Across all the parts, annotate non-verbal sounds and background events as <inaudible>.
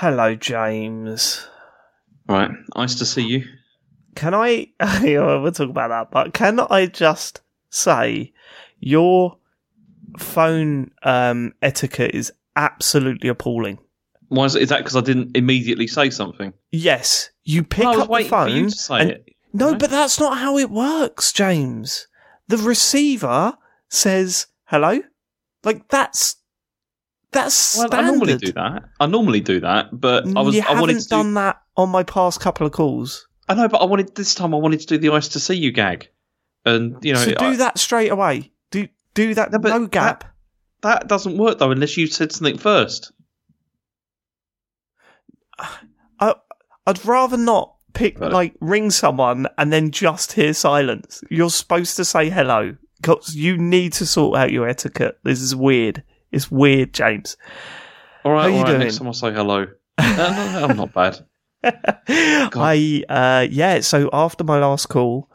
Hello, James. Right, nice to see you. Can I? <laughs> we'll talk about that, but can I just say your phone um, etiquette is absolutely appalling. Why is, is that? Because I didn't immediately say something. Yes, you pick was up the waiting for you phone. to say and- it. No, but that's not how it works, James. The receiver says hello. Like that's that's Well, standard. I normally do that. I normally do that, but I was. you I haven't wanted to do, done that on my past couple of calls. I know, but I wanted this time. I wanted to do the ice to see you gag, and you know, so do I- that straight away. Do do that. No, no gap. that doesn't work though unless you said something first. I, I'd rather not pick But- like ring someone and then just hear silence. You're supposed to say hello. 'Cause you need to sort out your etiquette. This is weird. It's weird, James. All right, How you all right. doing? Next time I'll say hello. <laughs> Uh, no, I'm not bad. <laughs> I uh yeah, so after my last call,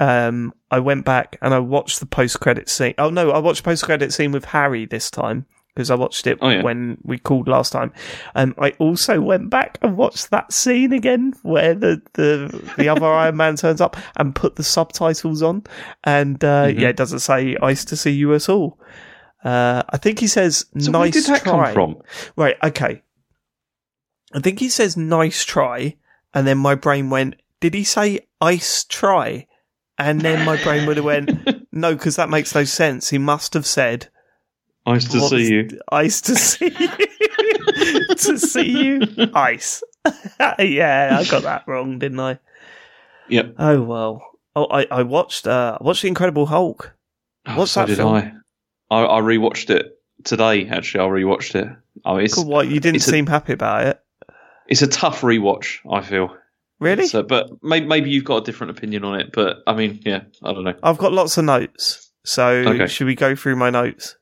um I went back and I watched the post credit scene. Oh no, I watched post credit scene with Harry this time because I watched it Oh, yeah. when we called last time. Um I also went back and watched that scene again where the the, the other <laughs> Iron Man turns up and put the subtitles on and uh Mhm. yeah, it doesn't say ice to see you at all. Uh I think he says So nice where did that try. come from? Right, okay. I think he says nice try, and then my brain went, did he say ice try? And then my brain would have went, <laughs> no, because that makes no sense. He must have said Nice to see you. Ice to see you. <laughs> to see you. Ice. <laughs> yeah, I got that wrong, didn't I? Yep. Oh well. Oh, I, I watched uh, I watched the Incredible Hulk. Oh, What's so that did film? I. I. I rewatched it today. Actually, I rewatched it. Oh, it's Cool, What you didn't it's a- seem happy about it, it's a tough rewatch. I feel. really? So, but maybe, maybe you've got a different opinion on it. But I mean, yeah, I don't know. I've got lots of notes. So Okay. should we go through my notes?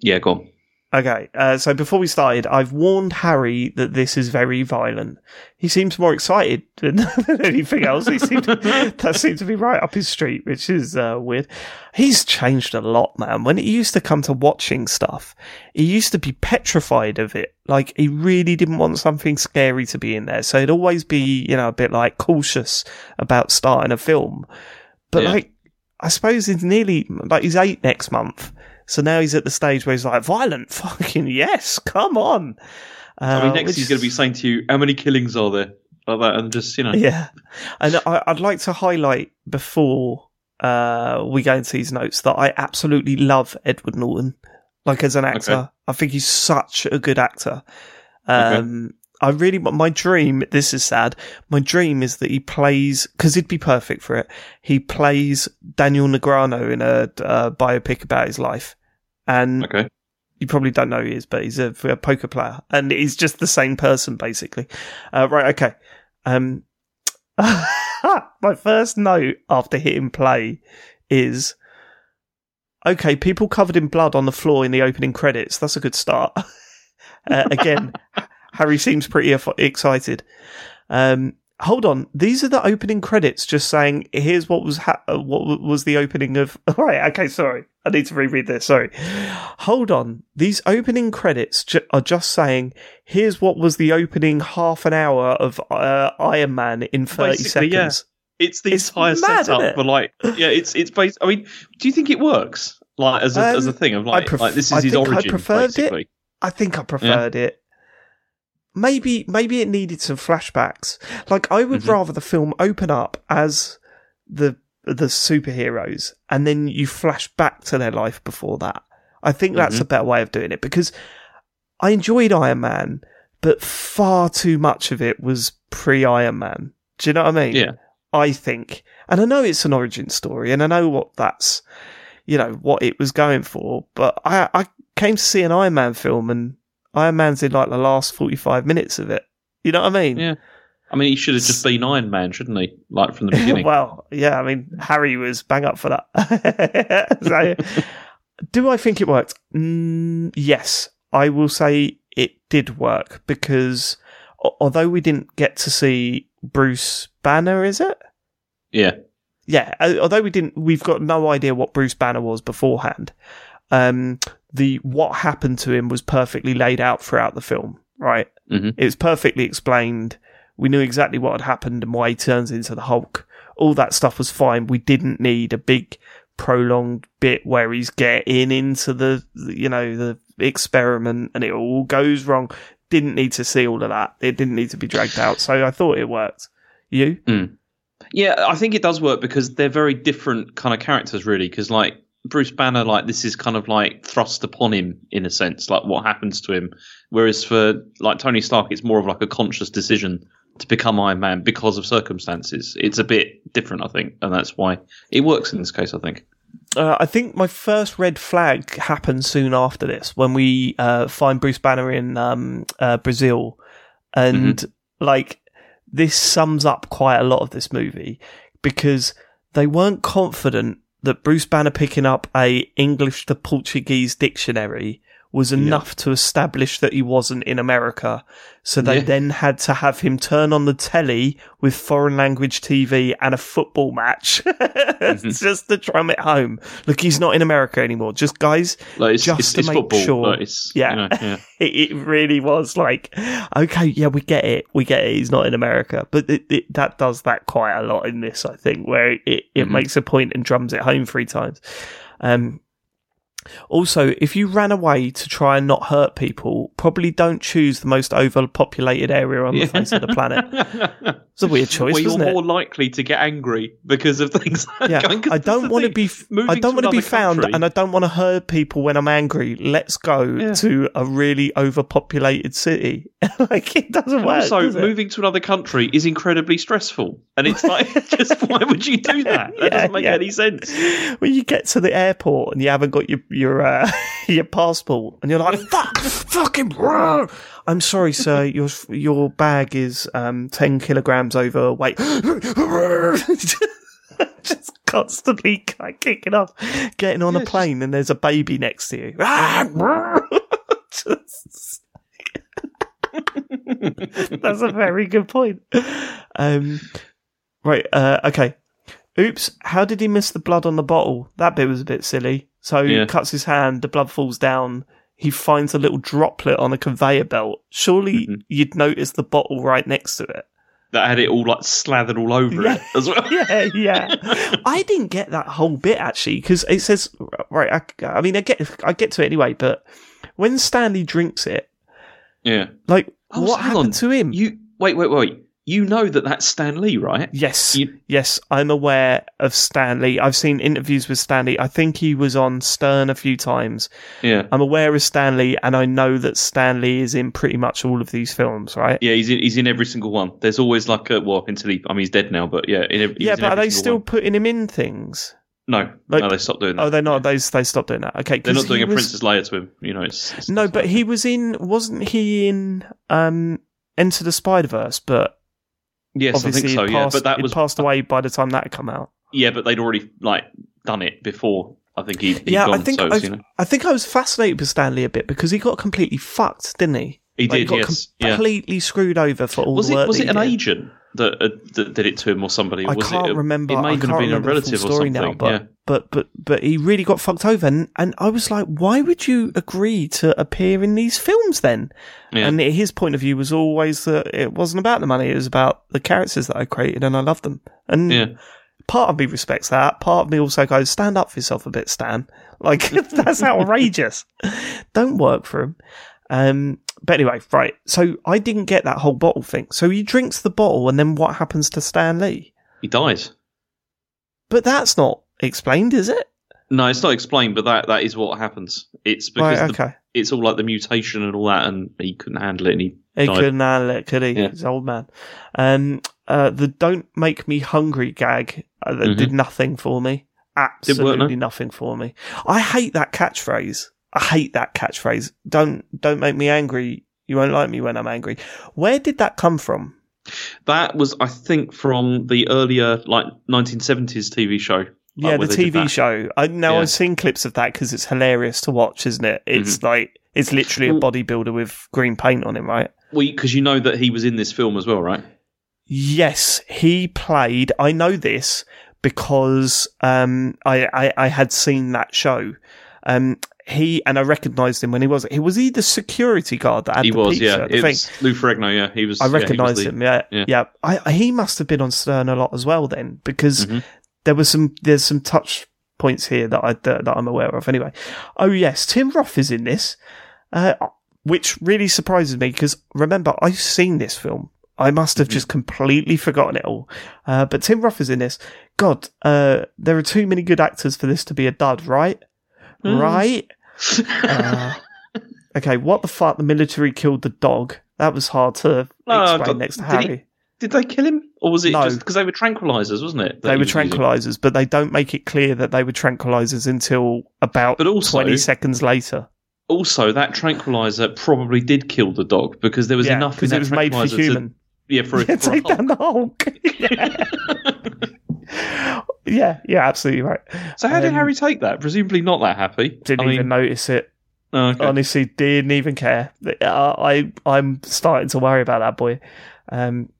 Yeah, go on. Okay, uh, so before we started, I've warned Harry that this is very violent. He seems more excited than, <laughs> than anything else. He seemed <laughs> that seems to be right up his street, which is uh, weird. He's changed a lot, man. When he used to come to watching stuff, he used to be petrified of it. Like he really didn't want something scary to be in there, so he'd always be, you know, a bit like cautious about starting a film. But Yeah. like, I suppose he's nearly like he's eight next month. So now he's at the stage where he's like, violent, fucking yes, come on. Uh, I mean, next which- he's going to be saying to you, "How many killings are there?" Like that, and just you know, Yeah. And I, I'd like to highlight before uh, we go into these notes that I absolutely love Edward Norton. Like as an actor, Okay. I think he's such a good actor. Um, I really, my dream, this is sad, my dream is that he plays, because he'd be perfect for it, he plays Daniel Negreanu in a uh, biopic about his life. And okay. you probably don't know who he is, but he's a, a poker player, and he's just the same person basically. Uh, right, okay. Um, <laughs> my first note after hitting play is okay. People covered in blood on the floor in the opening credits. That's a good start. <laughs> uh, again, <laughs> Harry seems pretty excited. Um, hold on, these are the opening credits. Just saying, here's what was ha- uh, what was the opening of. <laughs> Right, okay, sorry, I need to reread this. Sorry, hold on. These opening credits ju- are just saying, here's what was the opening half an hour of uh, Iron Man in thirty Basically, seconds. yeah. It's the It's entire mad, setup for like, yeah, it's it's based. I mean, do you think it works? Like as a, as a Um, thing of like, pref- like this is I his think I origin, preferred it. basically. I think I preferred it. Maybe maybe it needed some flashbacks. Like I would Mhm. rather the film open up as the the superheroes and then you flash back to their life before that. I think that's Mhm. a better way of doing it because I enjoyed Iron Man, but far too much of it was pre Iron Man. Do you know what I mean? Yeah. I think. And I know it's an origin story and I know what that's, you know, what it was going for, but I, I came to see an Iron Man film and Iron Man's in like the last 45 minutes of it. You know what I mean? Yeah. I mean, he should have just been Iron Man, shouldn't he? Like from the <laughs> beginning. well, yeah, I mean, Harry was bang up for that. <laughs> so, do I think it worked? Mm, yes, I will say it did work because although we didn't get to see Bruce Banner, is it? Yeah. Yeah, although we didn't, we've got no idea what Bruce Banner was beforehand. Um, the what happened to him was perfectly laid out throughout the film, right? Mhm. It was perfectly explained. We knew exactly what had happened and why he turns into the Hulk. All that stuff was fine. We didn't need a big prolonged bit where he's getting into the, you know, the experiment and it all goes wrong. Didn't need to see all of that. It didn't need to be dragged out. So I thought it worked. You? Yeah, I think it does work because they're very different kind of characters, really. Because like Bruce Banner, like this is kind of like thrust upon him in a sense, like what happens to him. Whereas for like Tony Stark, it's more of like a conscious decision to become Iron Man because of circumstances. It's a bit different, I think, and that's why it works in this case. I think. Uh, I think my first red flag happened soon after this when we uh, find Bruce Banner in um, uh, Brazil, and like this sums up quite a lot of this movie because they weren't confident that Bruce Banner picking up a English to Portuguese dictionary was enough to establish that he wasn't in America. So they Yeah. then had to have him turn on the telly with foreign language TV and a football match <laughs> just to drum it home. Look, he's not in America anymore. Just guys, Like it's, Just it's, to it's make football. sure. like, it's, Yeah. you know, yeah. <laughs> it, it really was like, okay, yeah, we get it. We get it. He's not in America. But it, it, that does that quite a lot in this, I think, where it, it Mhm. makes a point and drums it home three times. Um, also, if you ran away to try and not hurt people, probably don't choose the most overpopulated area on the face of the planet. <laughs> It's a weird choice, well, you're wasn't it? more likely to get angry because of things. Like Yeah, going, I don't want to be. I don't want to be found, country- and I don't want to hurt people when I'm angry. Let's go Yeah. to a really overpopulated city. <laughs> like it doesn't And work. also, does moving to another country is incredibly stressful, and it's like, <laughs> just why would you do that? That Yeah, doesn't make yeah. any sense. when you get to the airport and you haven't got your your uh, <laughs> your passport, and you're like, "Fuck, fucking, bro." I'm sorry, sir. Your your bag is um ten kilograms overweight. <laughs> Just constantly like, kicking off, getting on a plane, and there's a baby next to you. <laughs> Just- That's a very good point. Um, right. Uh, okay. Oops. How did he miss the blood on the bottle? That bit was a bit silly. So he cuts his hand, the blood falls down. He finds a little droplet on a conveyor belt. Surely Mhm. you'd notice the bottle right next to it. That had it all like slathered all over Yeah. it <laughs> as well. Yeah, yeah. I didn't get that whole bit actually because it says right. I, I mean, I get I get to it anyway, but when Stanley drinks it, yeah. like Oh, what hang happened on. to him? You wait, wait, wait. You know that that's Stan Lee, right? Yes, You- yes, I'm aware of Stanley. I've seen interviews with Stanley. I think he was on Stern a few times. Yeah. I'm aware of Stanley, and I know that Stanley is in pretty much all of these films, right? Yeah, he's in, he's in every single one. There's always like a well until he I mean he's dead now, but yeah, yeah, but are they still one. putting him in things? no like- no they stopped doing that. Oh, they're not. They they stopped doing that. Okay, they're not doing a was- Princess Leia to him. You know, it's, it's No, but he was in. Wasn't he in um Enter the Spider Verse? But yes, I obviously, think so. he'd Yeah, but that was passed away by the time that had come out. yeah, but they'd already like done it before. I think he he'd yeah, gone, I think so you know. I think I was fascinated with Stanley a bit because he got completely fucked, didn't he? he Like, did. got yes, yeah. completely screwed over for all Was the it work. was it an did. agent that, uh, that did it to him or somebody? I was can't it, a- remember. It may I have been a relative or something. now, but yeah. but but but he really got fucked over, and, and I was like, why would you agree to appear in these films then? Yeah. And his point of view was always that it wasn't about the money; it was about the characters that I created, and I loved them. And Yeah. part of me respects that. Part of me also goes, stand up for yourself a bit, Stan. <laughs> Like <laughs> that's outrageous. Don't work for him. Um, but anyway, right. So I didn't get that whole bottle thing. So he drinks the bottle, and then what happens to Stan Lee? He dies. But that's not explained, is it? No, it's not explained, but that, that is what happens. It's because Right, the, it's all like the mutation and all that, and he couldn't handle it, and he He died. couldn't handle it, could he? Yeah. He's an old man. Um, uh, the "Don't make me hungry" gag uh, that Mhm. did nothing for me. Didn't work, no? Absolutely nothing for me. I hate that catchphrase. I hate that catchphrase. Don't don't make me angry. You won't like me when I'm angry. Where did that come from? That was, I think, from the earlier like 1970s TV show. Yeah, the TV show. I now Yeah. I've seen clips of that because it's hilarious to watch, isn't it? It's Mm-hmm. like It's literally a bodybuilder with green paint on him, right? Well, because you know that he was in this film as well, right? Yes, he played. I know this because um, I, I I had seen that show. Um, he and I recognised him when he was. He was he the security guard that had He the was, pizza yeah. thing. It was Lou Ferrigno, yeah. He was. I yeah, recognised the- him. Yeah, yeah. yeah. I, he must have been on Stern a lot as well then, because Mhm. there was some there's some touch points here that I that, that I'm aware of. Anyway, oh yes, Tim Roth is in this, uh, which really surprises me because remember I've seen this film. I must have Mhm. just completely forgotten it all. Uh, but Tim Roth is in this. God, uh, there are too many good actors for this to be a dud, right? Mm. Right? Uh, okay, what the fuck? The military killed the dog. That was hard to Oh, explain God. next to Did he- Harry. Did they kill him, or was it No. just because they were tranquilizers, wasn't it? They were was using? tranquilizers, but they don't make it clear that they were tranquilizers until about But also- 20 seconds later. Also, that tranquilizer probably did kill the dog because there was yeah, enough in that it was made for tranquilizer to- human. yeah, for, a- <laughs> Yeah, for a take down the Hulk. yeah, <laughs> <laughs> <laughs> yeah, yeah, absolutely right. So how did Um, Harry take that? Presumably not that happy. Didn't I mean, even notice it. oh, okay. Honestly, didn't even care. I, I, I'm starting to worry about that boy. Um,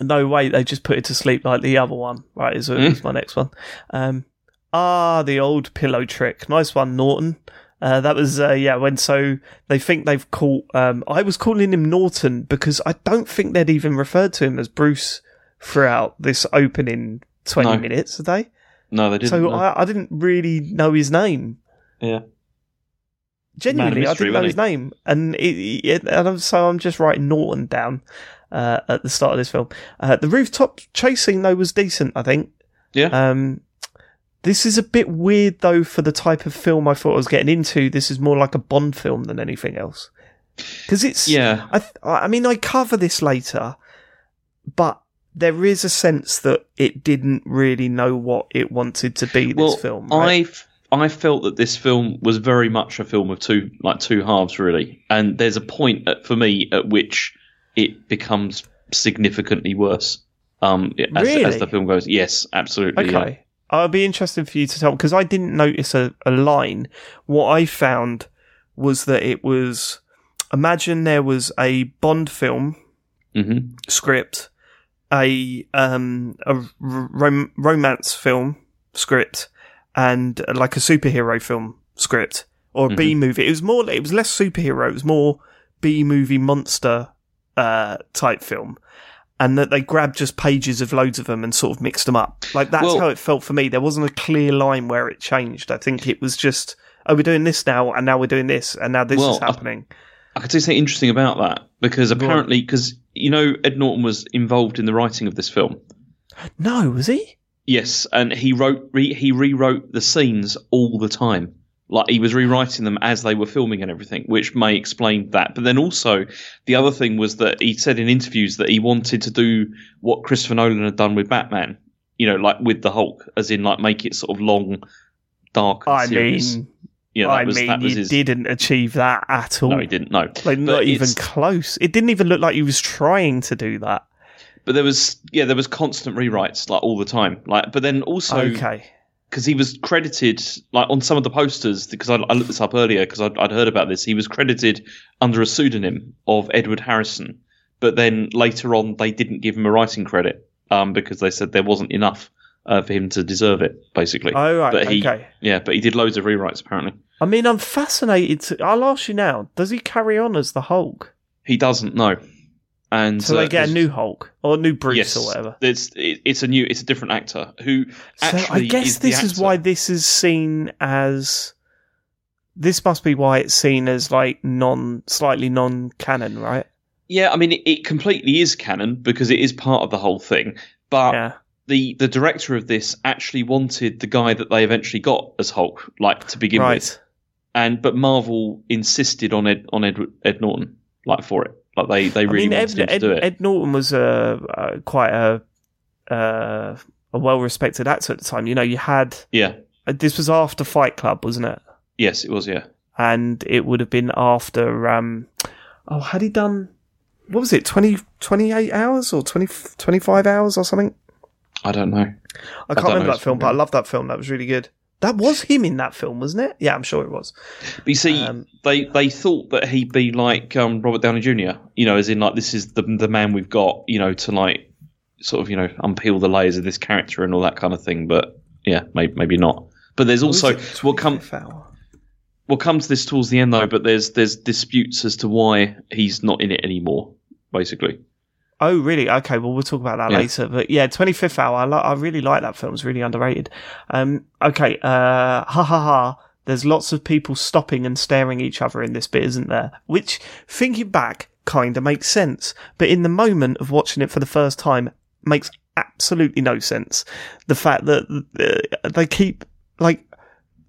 no, way they just put it to sleep like the other one. Right, is, is my next one. Um, ah, the old pillow trick. Nice one, Norton. Uh, that was uh, yeah. When so they think they've caught. Um, I was calling him Norton because I don't think they'd even referred to him as Bruce throughout this opening twenty No. minutes. Did they? no, they didn't. so no. I, I didn't really know his name. yeah. Genuinely, of I didn't know his name, and it, it, and I'm- so I'm just writing Norton down uh, at the start of this film. Uh, the rooftop chasing though was decent, I think. Yeah. Um, this is a bit weird though for the type of film I thought I was getting into. This is more like a Bond film than anything else, because it's yeah. I th- I mean I cover this later, but there is a sense that it didn't really know what it wanted to be. This Well, film, right? I I felt that this film was very much a film of two like two halves really, and there's a point at, for me at which it becomes significantly worse. Um, as, Really? as the film goes, yes, absolutely. yeah. Okay. I'll be interested for you to tell because I didn't notice a, a line. What I found was that it was imagine there was a Bond film hmm script, a um a rom- romance film script, and uh, like a superhero film script or a B movie. It was more. It was less superhero. It was more B movie monster uh type film. And that they grabbed just pages of loads of them and sort of mixed them up. Like that's Well- how it felt for me. There wasn't a clear line where it changed. I think it was just, oh, we're doing this now, and now we're doing this, and now this Well, is happening. I could say something interesting about that because apparently, because you know, Ed Norton was involved in the writing of this film. no, was he? Yes, and he wrote re, he rewrote the scenes all the time. Like he was rewriting them as they were filming and everything, which may explain that. But then also the other thing was that he said in interviews that he wanted to do what Christopher Nolan had done with Batman, you know, like with the Hulk, as in like make it sort of long, dark, I serious. mean, you know, I was, mean, you his. didn't achieve that at all. No, he didn't. No, Like not But even it's- close. It didn't even look like he was trying to do that. But there was yeah, there was constant rewrites like all the time. Like, but then also okay. because he was credited like on some of the posters because I, I looked this up earlier because I'd, I'd heard about this. He was credited under a pseudonym of Edward Harrison, but then later on they didn't give him a writing credit um, because they said there wasn't enough uh, for him to deserve it, basically. Oh right. but he, okay. yeah, but he did loads of rewrites apparently. I mean, I'm fascinated. To, I'll ask you now. Does he carry on as the Hulk? He doesn't know, and So uh, they get a new Hulk or a new Bruce yes, or whatever. It's it, it's a new, it's a different actor who So I guess is this is why this is seen as. This must be why it's seen as like non, slightly non-canon, right? Yeah, I mean, it, it completely is canon because it is part of the whole thing. But yeah. the the director of this actually wanted the guy that they eventually got as Hulk, like to begin Right. with, and but Marvel insisted on Ed on Ed, Ed Norton, like for it, like they they I really mean, wanted Ed, him to Ed, do it. Ed Norton was a, a quite a uh, a well-respected actor at the time. You know, you had yeah, uh, this was after Fight Club, wasn't it? yes, it was. Yeah, And it would have been after. Um, oh, had he done? What was it? 20, 28 hours or 20, 25 hours or something? I don't know. I can't remember know, that film, but I love that film. That was really good. That was him in that film, wasn't it? Yeah, I'm sure it was. But you see, Um, they they thought that he'd be like um, Robert Downey Jr. You know, as in like this is the the man we've got. You know, to like sort of you know unpeel the layers of this character and all that kind of thing. But yeah, maybe maybe not. But there's also What is it? we'll come we'll come to this towards the end though. But there's there's disputes as to why he's not in it anymore. Basically, Oh, really? Okay, well, we'll talk about that Yeah. later. But yeah, 25th Hour, I, li- I really like that film. It's really underrated. Um, okay, uh, ha ha ha. There's lots of people stopping and staring at each other in this bit, isn't there? Which, thinking back, kind of makes sense. But in the moment of watching it for the first time, makes absolutely no sense. The fact that uh, they keep, like,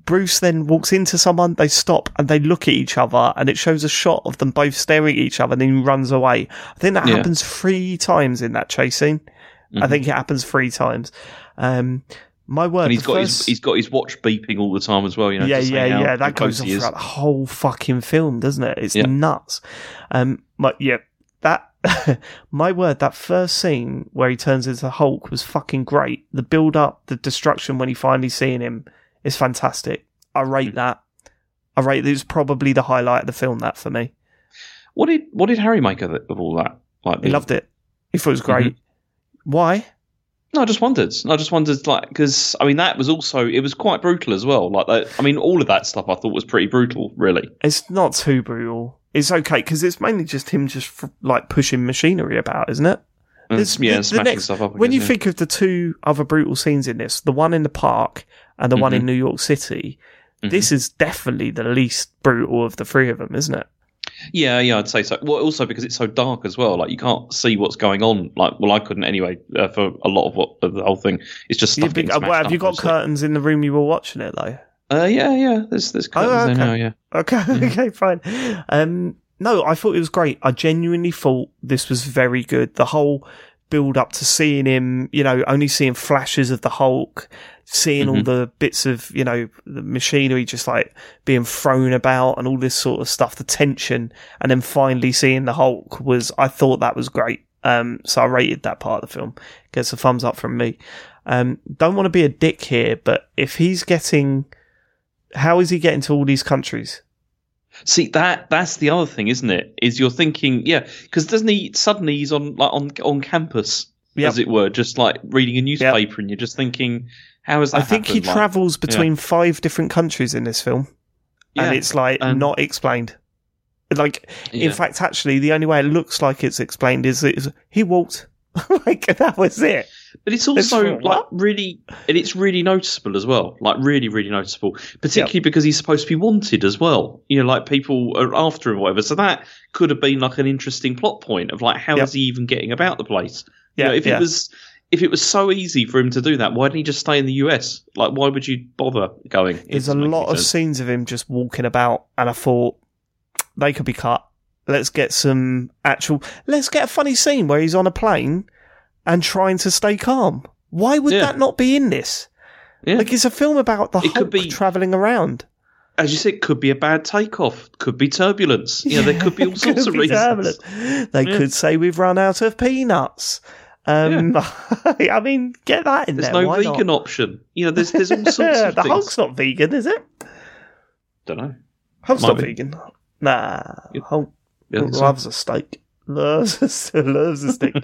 Bruce then walks into someone, they stop and they look at each other, and it shows a shot of them both staring at each other, and then he runs away. I think that Yeah. happens three times in that chase scene. I Mhm. think it happens three times. Um, my word, and he's got first- his he's got his watch beeping all the time as well. You know, yeah, yeah, yeah. That goes on throughout the whole fucking film, doesn't it? It's Yeah. nuts. Um, but yeah, that <laughs> my word, that first scene where he turns into Hulk was fucking great. The build up, the destruction when he finally seeing him is fantastic. I rate Mm. that. I rate it was probably the highlight of the film. That for me, What did what did Harry make of, it, of all that? Like he loved it. He thought it was great. Why? No, I just wondered. I just wondered, like, because I mean, that was also it was quite brutal as well. Like, that, I mean, all of that stuff I thought was pretty brutal, really. It's not too brutal. It's okay because it's mainly just him just like pushing machinery about, isn't it? And, yeah, the- the smashing next- stuff up. I when you yeah. think of the two other brutal scenes in this, the one in the park and the one Mhm. in New York City, Mhm. this is definitely the least brutal of the three of them, isn't it? yeah, yeah, I'd say so. Well, also because it's so dark as well. Like, you can't see what's going on. Like, well, I couldn't anyway uh, for a lot of what of the whole thing. It's just stuff. uh, well, have you got curtains in the room you were watching it though? Uh, yeah, yeah. There's there's Oh, curtains there okay. now. Yeah. Okay, <laughs> okay, fine. Um, no, I thought it was great. I genuinely thought this was very good. The whole build up to seeing him, you know, only seeing flashes of the Hulk, seeing all Mhm. the bits of, you know, the machinery just like being thrown about and all this sort of stuff, the tension, and then finally seeing the Hulk was, I thought that was great. Um, so I rated that part of the film. Gets a thumbs up from me. Um, don't want to be a dick here, but if he's getting, how is he getting to all these countries? See that that's the other thing, isn't it? Is you're thinking, yeah, because doesn't he suddenly he's on like on on campus, Yep. as it were, just like reading a newspaper, and you're just thinking, how is that? I think he? Like, travels between five different countries in this film, yeah, and it's like and- not explained. Like, yeah. in fact, actually, the only way it looks like it's explained is, is he walked. <laughs> like that was it. but it's It's also from like really, and it's really noticeable as well, like really, really noticeable, particularly because he's supposed to be wanted as well. You know, like people are after him whatever. So that could have been like an interesting plot point of like, how is Yep. he even getting about the place? You Yeah, know, if yeah. it was. If it was so easy for him to do that, why didn't he just stay in the US? Like, why would you bother going? There's a lot of sense. scenes of him just walking about, and I thought they could be cut. Let's get some actual. Let's get a funny scene where he's on a plane and trying to stay calm. Why would Yeah. that not be in this? Yeah. Like it's a film about the It could Hulk be- traveling around. as you said, could be a bad takeoff, could be turbulence. You know, there could be <laughs> all sorts of reasons. turbulent. They Yeah. could say we've run out of peanuts. Um, <laughs> I mean, get that in There's there. There's no Why vegan not? option. You know, there's there's all <laughs> sorts of the things. Hulk's not vegan, is it? Don't know. Hulk's Might not be. vegan. Nah, Yeah. Hulk Yeah, think so. loves a steak. Loves a, <laughs> loves a steak.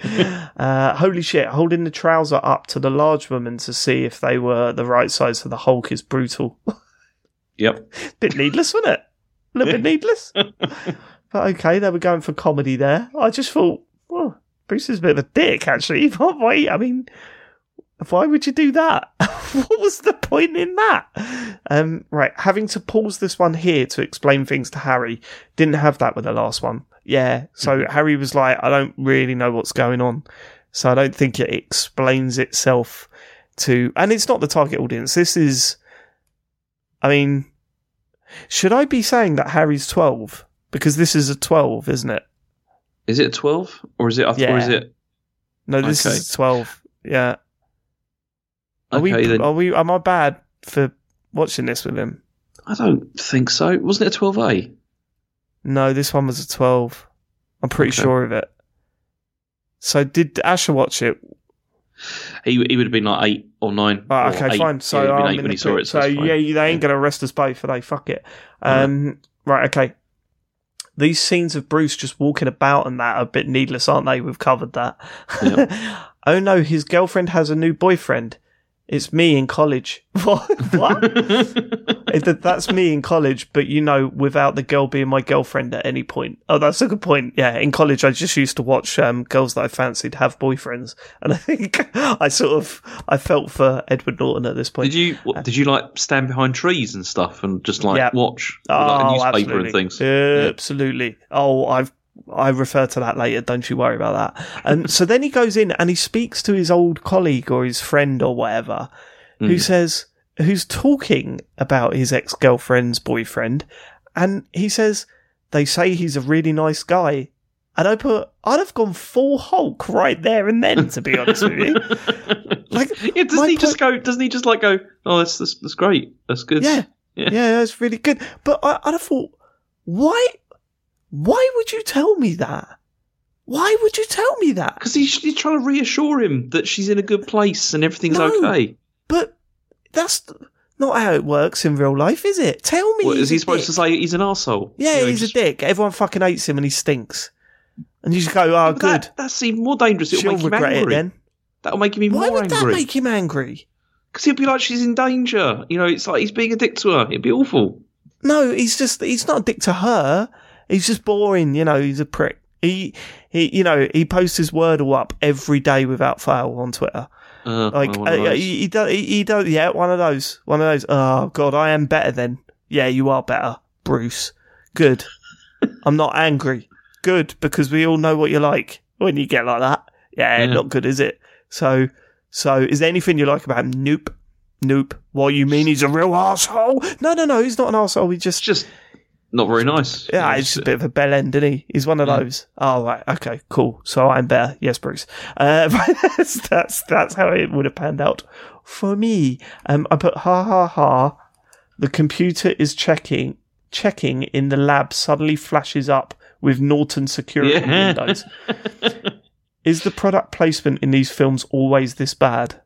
uh, holy shit! Holding the trouser up to the large woman to see if they were the right size for the Hulk is brutal. Yep. bit needless, wasn't it? A little bit needless. But okay, they were going for comedy there. I just thought, well, Bruce is a bit of a dick, actually. <laughs> But wait, I mean, why would you do that? <laughs> what was the point in that? Um, right, having to pause this one here to explain things to Harry. Didn't have that with the last one. Yeah, so Harry was like, I don't really know what's going on. So I don't think it explains itself to, and it's not the target audience. This is, I mean, should I be saying that Harry's 12? Because this is a 12, isn't it? Is it twelve or is it? Or Yeah. is it? No, this Okay. is 12. Yeah. Are Okay, we, then. are we, am I bad for watching this with him? I don't think so. Wasn't it a twelve A? No, this one was a 12. I'm pretty Okay. sure of it. So did Asher watch it? He he would have been like eight or nine. Or okay, eight. fine. So yeah, I'm in the it. So, So yeah, they ain't gonna arrest us both, are they? Fuck it. Um, right, okay. These scenes of Bruce just walking about and that are a bit needless, aren't they? We've covered that. <laughs> oh no, his girlfriend has a new boyfriend. It's me in college. <laughs> What? what? That's me in college, but you know, without the girl being my girlfriend at any point. Oh, that's a good point. Yeah, in college, I just used to watch um, girls that I fancied have boyfriends, and I think <laughs> I sort of I felt for Edward Norton at this point. Did you what, did you like stand behind trees and stuff and just like Yeah. watch with, like, a Oh, newspaper absolutely. and things? yeah Absolutely. Oh, I've I refer to that later. Don't you worry about that. And <laughs> so then he goes in and he speaks to his old colleague or his friend or whatever, who Mm. says who's talking about his ex girlfriend's boyfriend, and he says they say he's a really nice guy. And I put, I'd have gone full Hulk right there and then, to be honest with you. <laughs> Like, yeah, doesn't he just go? Doesn't he just like go? Oh, that's that's, that's great. That's good. Yeah, <laughs> Yeah. yeah, that's really good. But I, I'd have thought, why, why would you tell me that? Why would you tell me that? Because he's, he's trying to reassure him that she's in a good place and everything's No. okay. But that's not how it works in real life, is it? Tell me. What, is he supposed dick. to say he's an arsehole? Yeah, You know, he's a dick. Everyone fucking hates him and he stinks. And you just go, oh, good. That, that's even more dangerous. It'll She'll make him regret angry. it then. That'll make him even Why more would that angry. make him angry? Because he'll be like, she's in danger. You know, it's like he's being a dick to her. It'd be awful. No, he's just, he's not a dick to her. He's just boring, you know, he's a prick. He, he, you know, he posts his Wordle up every day without fail on Twitter. Uh, Like, uh, he, he, do, he, he don't, yeah, one of those. One of those. Oh, God, I am better then. Yeah, you are better, Bruce. Good. <laughs> I'm not angry. Good, because we all know what you're like when you get like that. Yeah, Yeah. not good, is it? So, so is there anything you like about him? Nope. Nope. What you mean he's a real asshole? No, no, no, he's not an asshole. He just, just not very nice. yeah, he's just a bit of a bell end, isn't he? He's one of Yeah. those. Oh, right. Okay, cool. So I'm better. Yes, Bruce. Uh, <laughs> that's, that's, that's how it would have panned out for me. Um, I put ha ha ha. The computer is checking, checking in the lab suddenly flashes up with Norton security Yeah. windows. <laughs> Is the product placement in these films always this bad?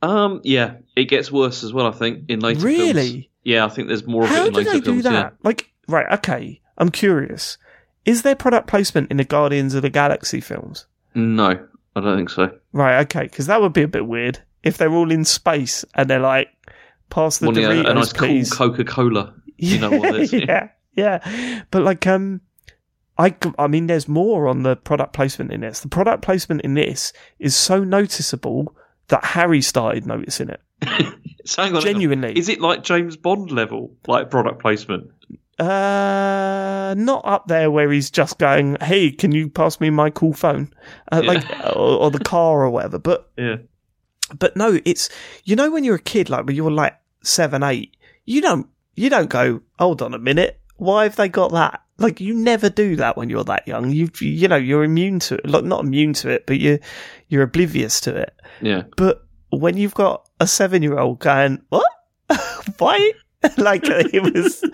Um, yeah, it gets worse as well. I think in later films. Yeah, I think there's more of How it in do they do films. that? Like, right, okay. I'm curious. Is there product placement in the Guardians of the Galaxy films? No, I don't think so. Right, okay, because that would be a bit weird if they're all in space and they're like, pass the a, Doritos, a nice please. cool Coca Cola. You know what it is. <laughs> yeah, yeah. But like, um, I, I mean, there's more on the product placement in this. The product placement in this is so noticeable that Harry started noticing it. So <laughs> hang on, hang on. Genuinely. Is it like James Bond level, like product placement? Uh, not up there where he's just going, "Hey, can you pass me my cool phone?" Uh, Yeah. Like, or, or the car or whatever. But Yeah. but no, it's you know when you're a kid, like when you're like seven, eight, you don't you don't go, hold on a minute, why have they got that? Like you never do that when you're that young. You you know you're immune to it, like not immune to it, but you you're oblivious to it. Yeah. But when you've got a seven year old going, what? <laughs> Why? <laughs> like it was.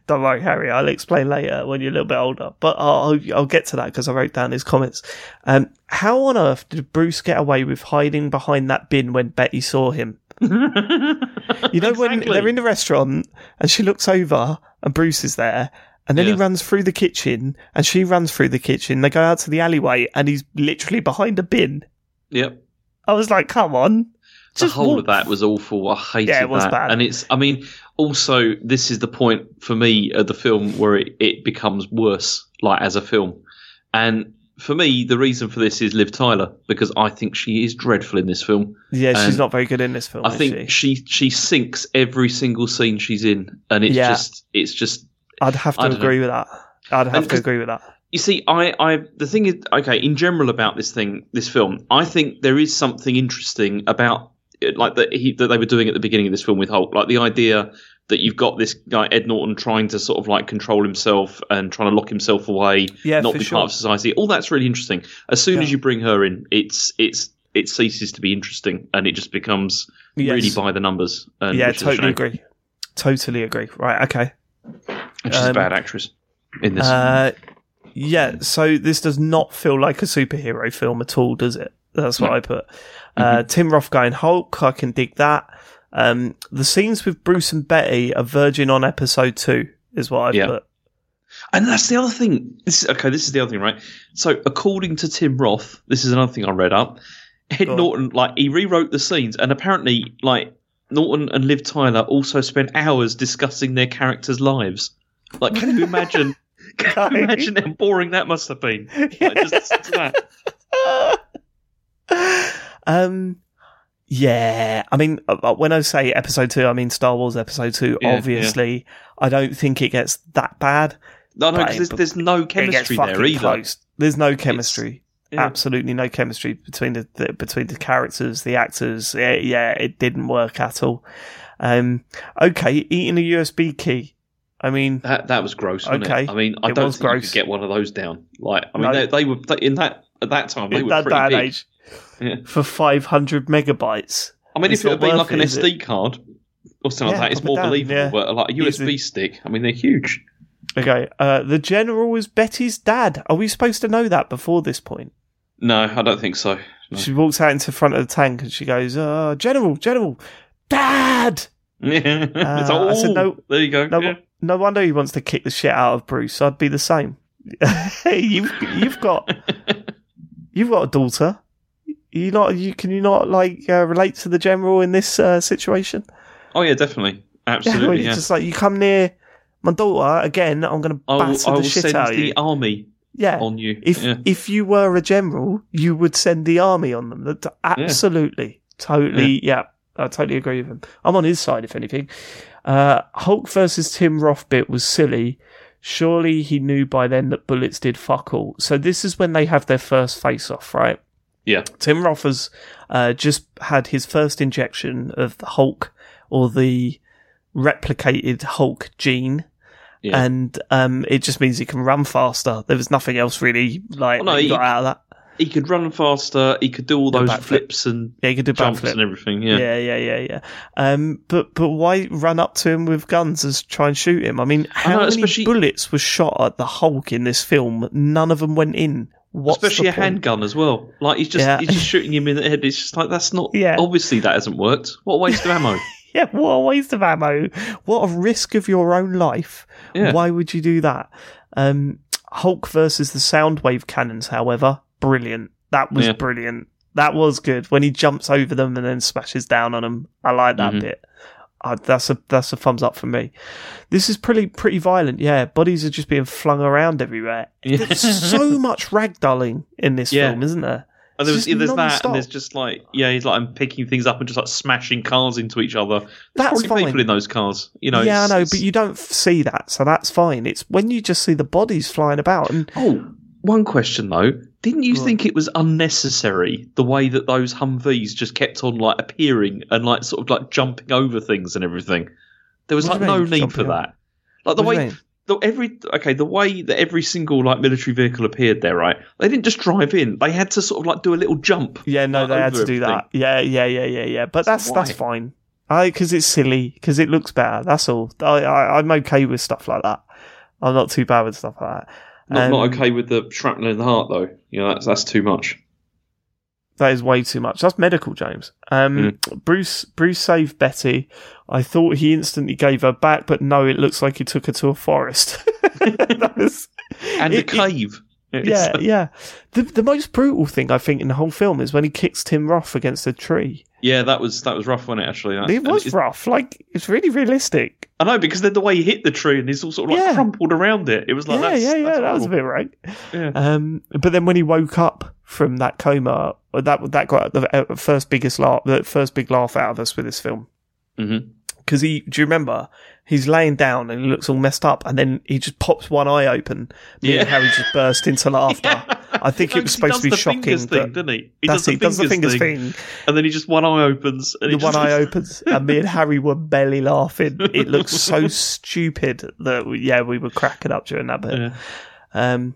<laughs> Don't worry, Harry. I'll explain later when you're a little bit older. But I'll I'll, I'll get to that because I wrote down his comments. Um, how on earth did Bruce get away with hiding behind that bin when Betty saw him? <laughs> You know when they're in the restaurant and she looks over and Bruce is there. And then he runs through the kitchen and she runs through the kitchen. They go out to the alleyway and he's literally behind a bin. Yep. I was like, come on. The whole walk of that was awful. I hated Yeah, it was that. bad. And it's, I mean, also, this is the point for me of the film where it, it becomes worse, like as a film. And for me, the reason for this is Liv Tyler, because I think she is dreadful in this film. Yeah, she's not very good in this film. I think she? she she sinks every single scene she's in, and it's Yeah. just it's just I'd have to agree with that. I'd have And to agree with that. You see, I, I, the thing is, okay, in general about this thing, this film, I think there is something interesting about, like that he that they were doing at the beginning of this film with Hulk, like the idea that you've got this guy Ed Norton trying to sort of like control himself and trying to lock himself away, Yeah, not be sure. part of society. All that's really interesting. As soon as you bring her in, it's it's it ceases to be interesting and it just becomes Yes. really by the numbers. And, yeah, a totally agree. Totally agree. Right, okay. And she's a Um, bad actress in this. Uh, yeah, so this does not feel like a superhero film at all, does it? That's what I put. Uh, Tim Roth going Hulk. I can dig that. Um, the scenes with Bruce and Betty are Virgin on episode two, is what I've Yeah. put. And that's the other thing. This is okay. This is the other thing, right? So, according to Tim Roth, this is another thing I read up. <laughs> Ed Go on. Norton, like, he rewrote the scenes, and apparently, like, Norton and Liv Tyler also spent hours discussing their characters' lives. Like, can you imagine? <laughs> Can you imagine how boring that must have been? Like, just that. <laughs> um, yeah. I mean, uh, when I say episode two, I mean Star Wars episode two. Yeah, Obviously, I don't think it gets that bad. No, no, because there's, there's no chemistry there either. close. There's no chemistry. Yeah. Absolutely no chemistry between the, the between the characters, the actors. Yeah, yeah, it didn't work at all. Um, okay, eating a USB key. I mean, That that was gross. Okay. It? I mean, I don't think you could get one of those down. Like, I mean, No. they, they were in that at that time they were that pretty and big. age, Yeah. for 500 megabytes. I mean, It's if it had been like an it, is SD card or something Yeah, like that, it's more down, believable. yeah. But like a USB Easy. stick, I mean, they're huge. Okay, uh, the general is Betty's dad. Are we supposed to know that before this point? No, I don't think so. No. She walks out into front of the tank and she goes, uh, General, General, Dad! <laughs> Yeah. Uh, I said, no- there you go. No, yeah. no wonder he wants to kick the shit out of Bruce. I'd be the same. <laughs> hey, you've you've got <laughs> you've got a daughter. You not you can you not like uh, relate to the general in this uh, situation? Oh yeah, definitely, <laughs> Yeah, absolutely. well, Yeah, it's just like you come near my daughter again. I'm going to batter will the shit out of the you. army Yeah, on you. if yeah. if you were a general, you would send the army on them. Absolutely, totally, yeah. I totally agree with him. I'm on his side, if anything. Uh, Hulk versus Tim Roth bit was silly. Surely he knew by then that bullets did fuck all. So this is when they have their first face off, right? Yeah, Tim Roth has uh, just had his first injection of the Hulk or the replicated Hulk gene. yeah. And um, it just means he can run faster. There was nothing else really like Oh, no, he he- got out of that. he could run faster. He could do all those flips and Yeah, he could do jumps and everything. Yeah. Yeah, yeah, yeah, yeah. Um, but but why run up to him with guns and try and shoot him? I mean, how know, many especially- bullets were shot at the Hulk in this film? None of them went in. What's Especially a point? handgun as well. Like he's just Yeah. he's just shooting him in the head. It's just like that's not. Yeah. Obviously, that hasn't worked. What a waste of ammo. <laughs> Yeah, what a waste of ammo. What a risk of your own life. Yeah. Why would you do that? Um, Hulk versus the Soundwave cannons, however, brilliant. That was Yeah. brilliant. That was good. When he jumps over them and then smashes down on them, I like that Mhm. bit. Uh, that's a that's a thumbs up for me. This is pretty pretty violent. Yeah, bodies are just being flung around everywhere. There's so <laughs> much ragdolling in this Yeah. film, isn't there? And just there's that, and there's just like yeah, he's like I'm picking things up and just like smashing cars into each other. There's That's fine. people in those cars, you know. yeah, I know, but you don't see that, so that's fine. It's when you just see the bodies flying about, and Oh, one question though. Didn't you on. think it was unnecessary the way that those Humvees just kept on like appearing and like sort of like jumping over things and everything? There was What like no mean, need for that. Like the What way the every okay the way that every single like military vehicle appeared there, right? They didn't just drive in; they had to sort of like do a little jump. yeah, no, like, they had to do everything. that. Yeah, yeah, yeah, yeah, yeah. But that's So that's fine. I because it's silly because it looks better. That's all. I, I I'm okay with stuff like that. I'm not too bad with stuff like that. Not, Um, not okay with the shrapnel in the heart though. You know that's that's too much. That is way too much. That's medical, James. Um, Bruce Bruce saved Betty. I thought he instantly gave her back, but no, it looks like he took her to a forest. <laughs> was, And It- a cave. It's- yeah, <laughs> yeah. The the most brutal thing I think in the whole film is when he kicks Tim Roth against a tree. Yeah, that was that was rough, wasn't it? Actually, That- It was rough. Like it's really realistic. I know because then the way he hit the tree and he's all sort of like Yeah. crumpled around it. It was like yeah, that's, yeah, yeah. That was a bit right. Yeah. Um, but then when he woke up from that coma, that that got the uh, first biggest laugh, the first big laugh out of us with this film. Mhm. Because he, do you remember? He's laying down and he looks all messed up, and then he just pops one eye open. Me and Yeah. Harry just burst into laughter. <laughs> I think it was supposed to be shocking, thing, doesn't he? He That's does. He does the fingers thing, thing. and then he just one eye opens. And The he one eye <laughs> opens, and me and Harry were belly laughing. It looked so <laughs> stupid that we, yeah, we were cracking up during that bit. Yeah. Um,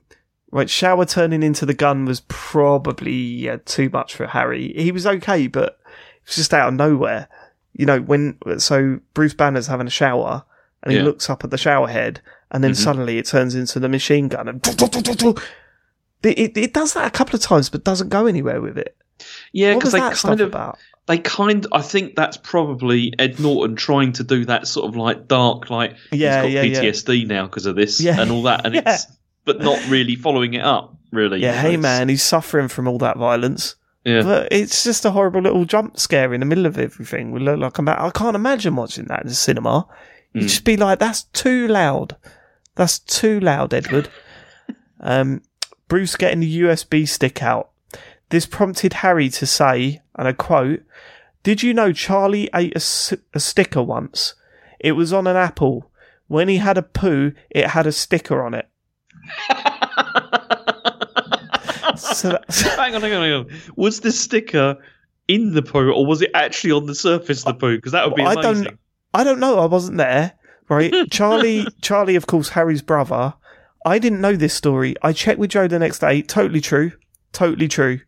right, shower turning into the gun was probably yeah, too much for Harry. He was okay, but it was just out of nowhere. You know, when so Bruce Banner's having a shower and he Yeah. looks up at the shower head, and then Mhm. suddenly it turns into the machine gun, and <laughs> it, it, does that a couple of times, but doesn't go anywhere with it. Yeah, because they that kind of about? they kind. I think that's probably Ed Norton trying to do that sort of like dark, like Yeah, he's yeah, got yeah. PTSD now because of this Yeah. and all that, and <laughs> Yeah. it's but not really following it up. Really, Yeah, hey it's- man, he's suffering from all that violence. Yeah, But it's just a horrible little jump scare in the middle of everything. We look like ma- I can't imagine watching that in the cinema. You'd Mm. just be like, "That's too loud. That's too loud, Edward." <laughs> um, Bruce getting the USB stick out. This prompted Harry to say, and I quote, "Did you know Charlie ate a, s- a sticker once? It was on an apple. When he had a poo, it had a sticker on it." <laughs> so that's, <laughs> hang on, hang on, hang on. Was the sticker in the poo, or was it actually on the surface of the poo? Because that would be I amazing. don't- I don't know. I wasn't there. Right, <laughs> Charlie. Charlie, of course, Harry's brother. I didn't know this story. I checked with Joe the next day. Totally true. Totally true.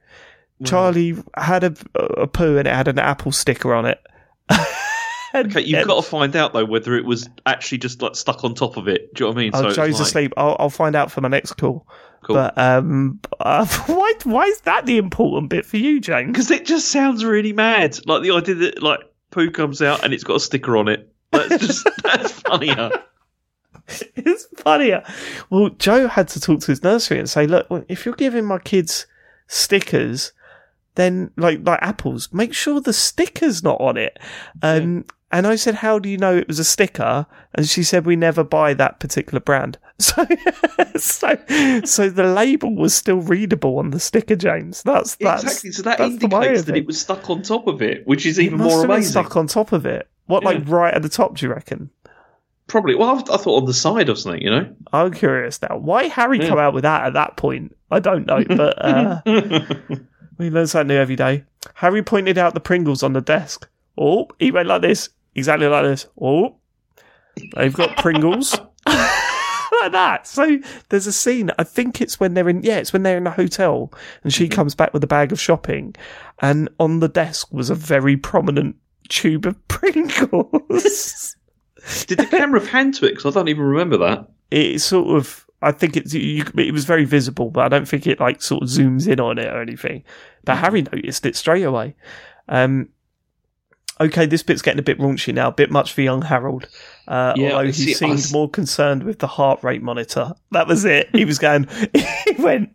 Charlie had a, a poo and it had an apple sticker on it. <laughs> Okay, you've got to find out though whether it was actually just like stuck on top of it. Do you know what I mean? Oh, it's Joe's like- asleep. I'll, I'll find out for my next call. Cool. But um, <laughs> uh, why why is that the important bit for you, Jane? Because it just sounds really mad. Like the idea that like poo comes out and it's got a sticker on it. That's just <laughs> that's funnier. <laughs> it's funnier. Well, Joe had to talk to his nursery and say, look, if you're giving my kids stickers, then like like apples, make sure the sticker's not on it. Um, and I said, how do you know it was a sticker? And she said, we never buy that particular brand. <laughs> So, so, so the label was still readable on the sticker, James. That's that's exactly. So that indicates that it. was stuck on top of it, which is even more amazing. stuck on top of it. What, like right at the top? Do you reckon? Probably. Well, I, I thought on the side or something. You know. I'm curious now. Why Harry Yeah. come out with that at that point? I don't know, but uh, <laughs> we learn something new every day. Harry pointed out the Pringles on the desk. Oh, he went like this, exactly like this. Oh, they've got Pringles. <laughs> <laughs> like that. So there's a scene. I think it's when they're in. Yeah, it's when they're in a hotel, and she comes back with a bag of shopping, and on the desk was a very prominent tube of Pringles. Did the camera pan to it? Because I don't even remember that. it sort of I think it's you, it was very visible, but I don't think it like sort of zooms in on it or anything. But Harry noticed it straight away. Um, okay, this bit's getting a bit raunchy now, a bit much for young Harold. Uh, Yeah, although he see, seemed s- more concerned with the heart rate monitor. That was it. He was going. <laughs> he went.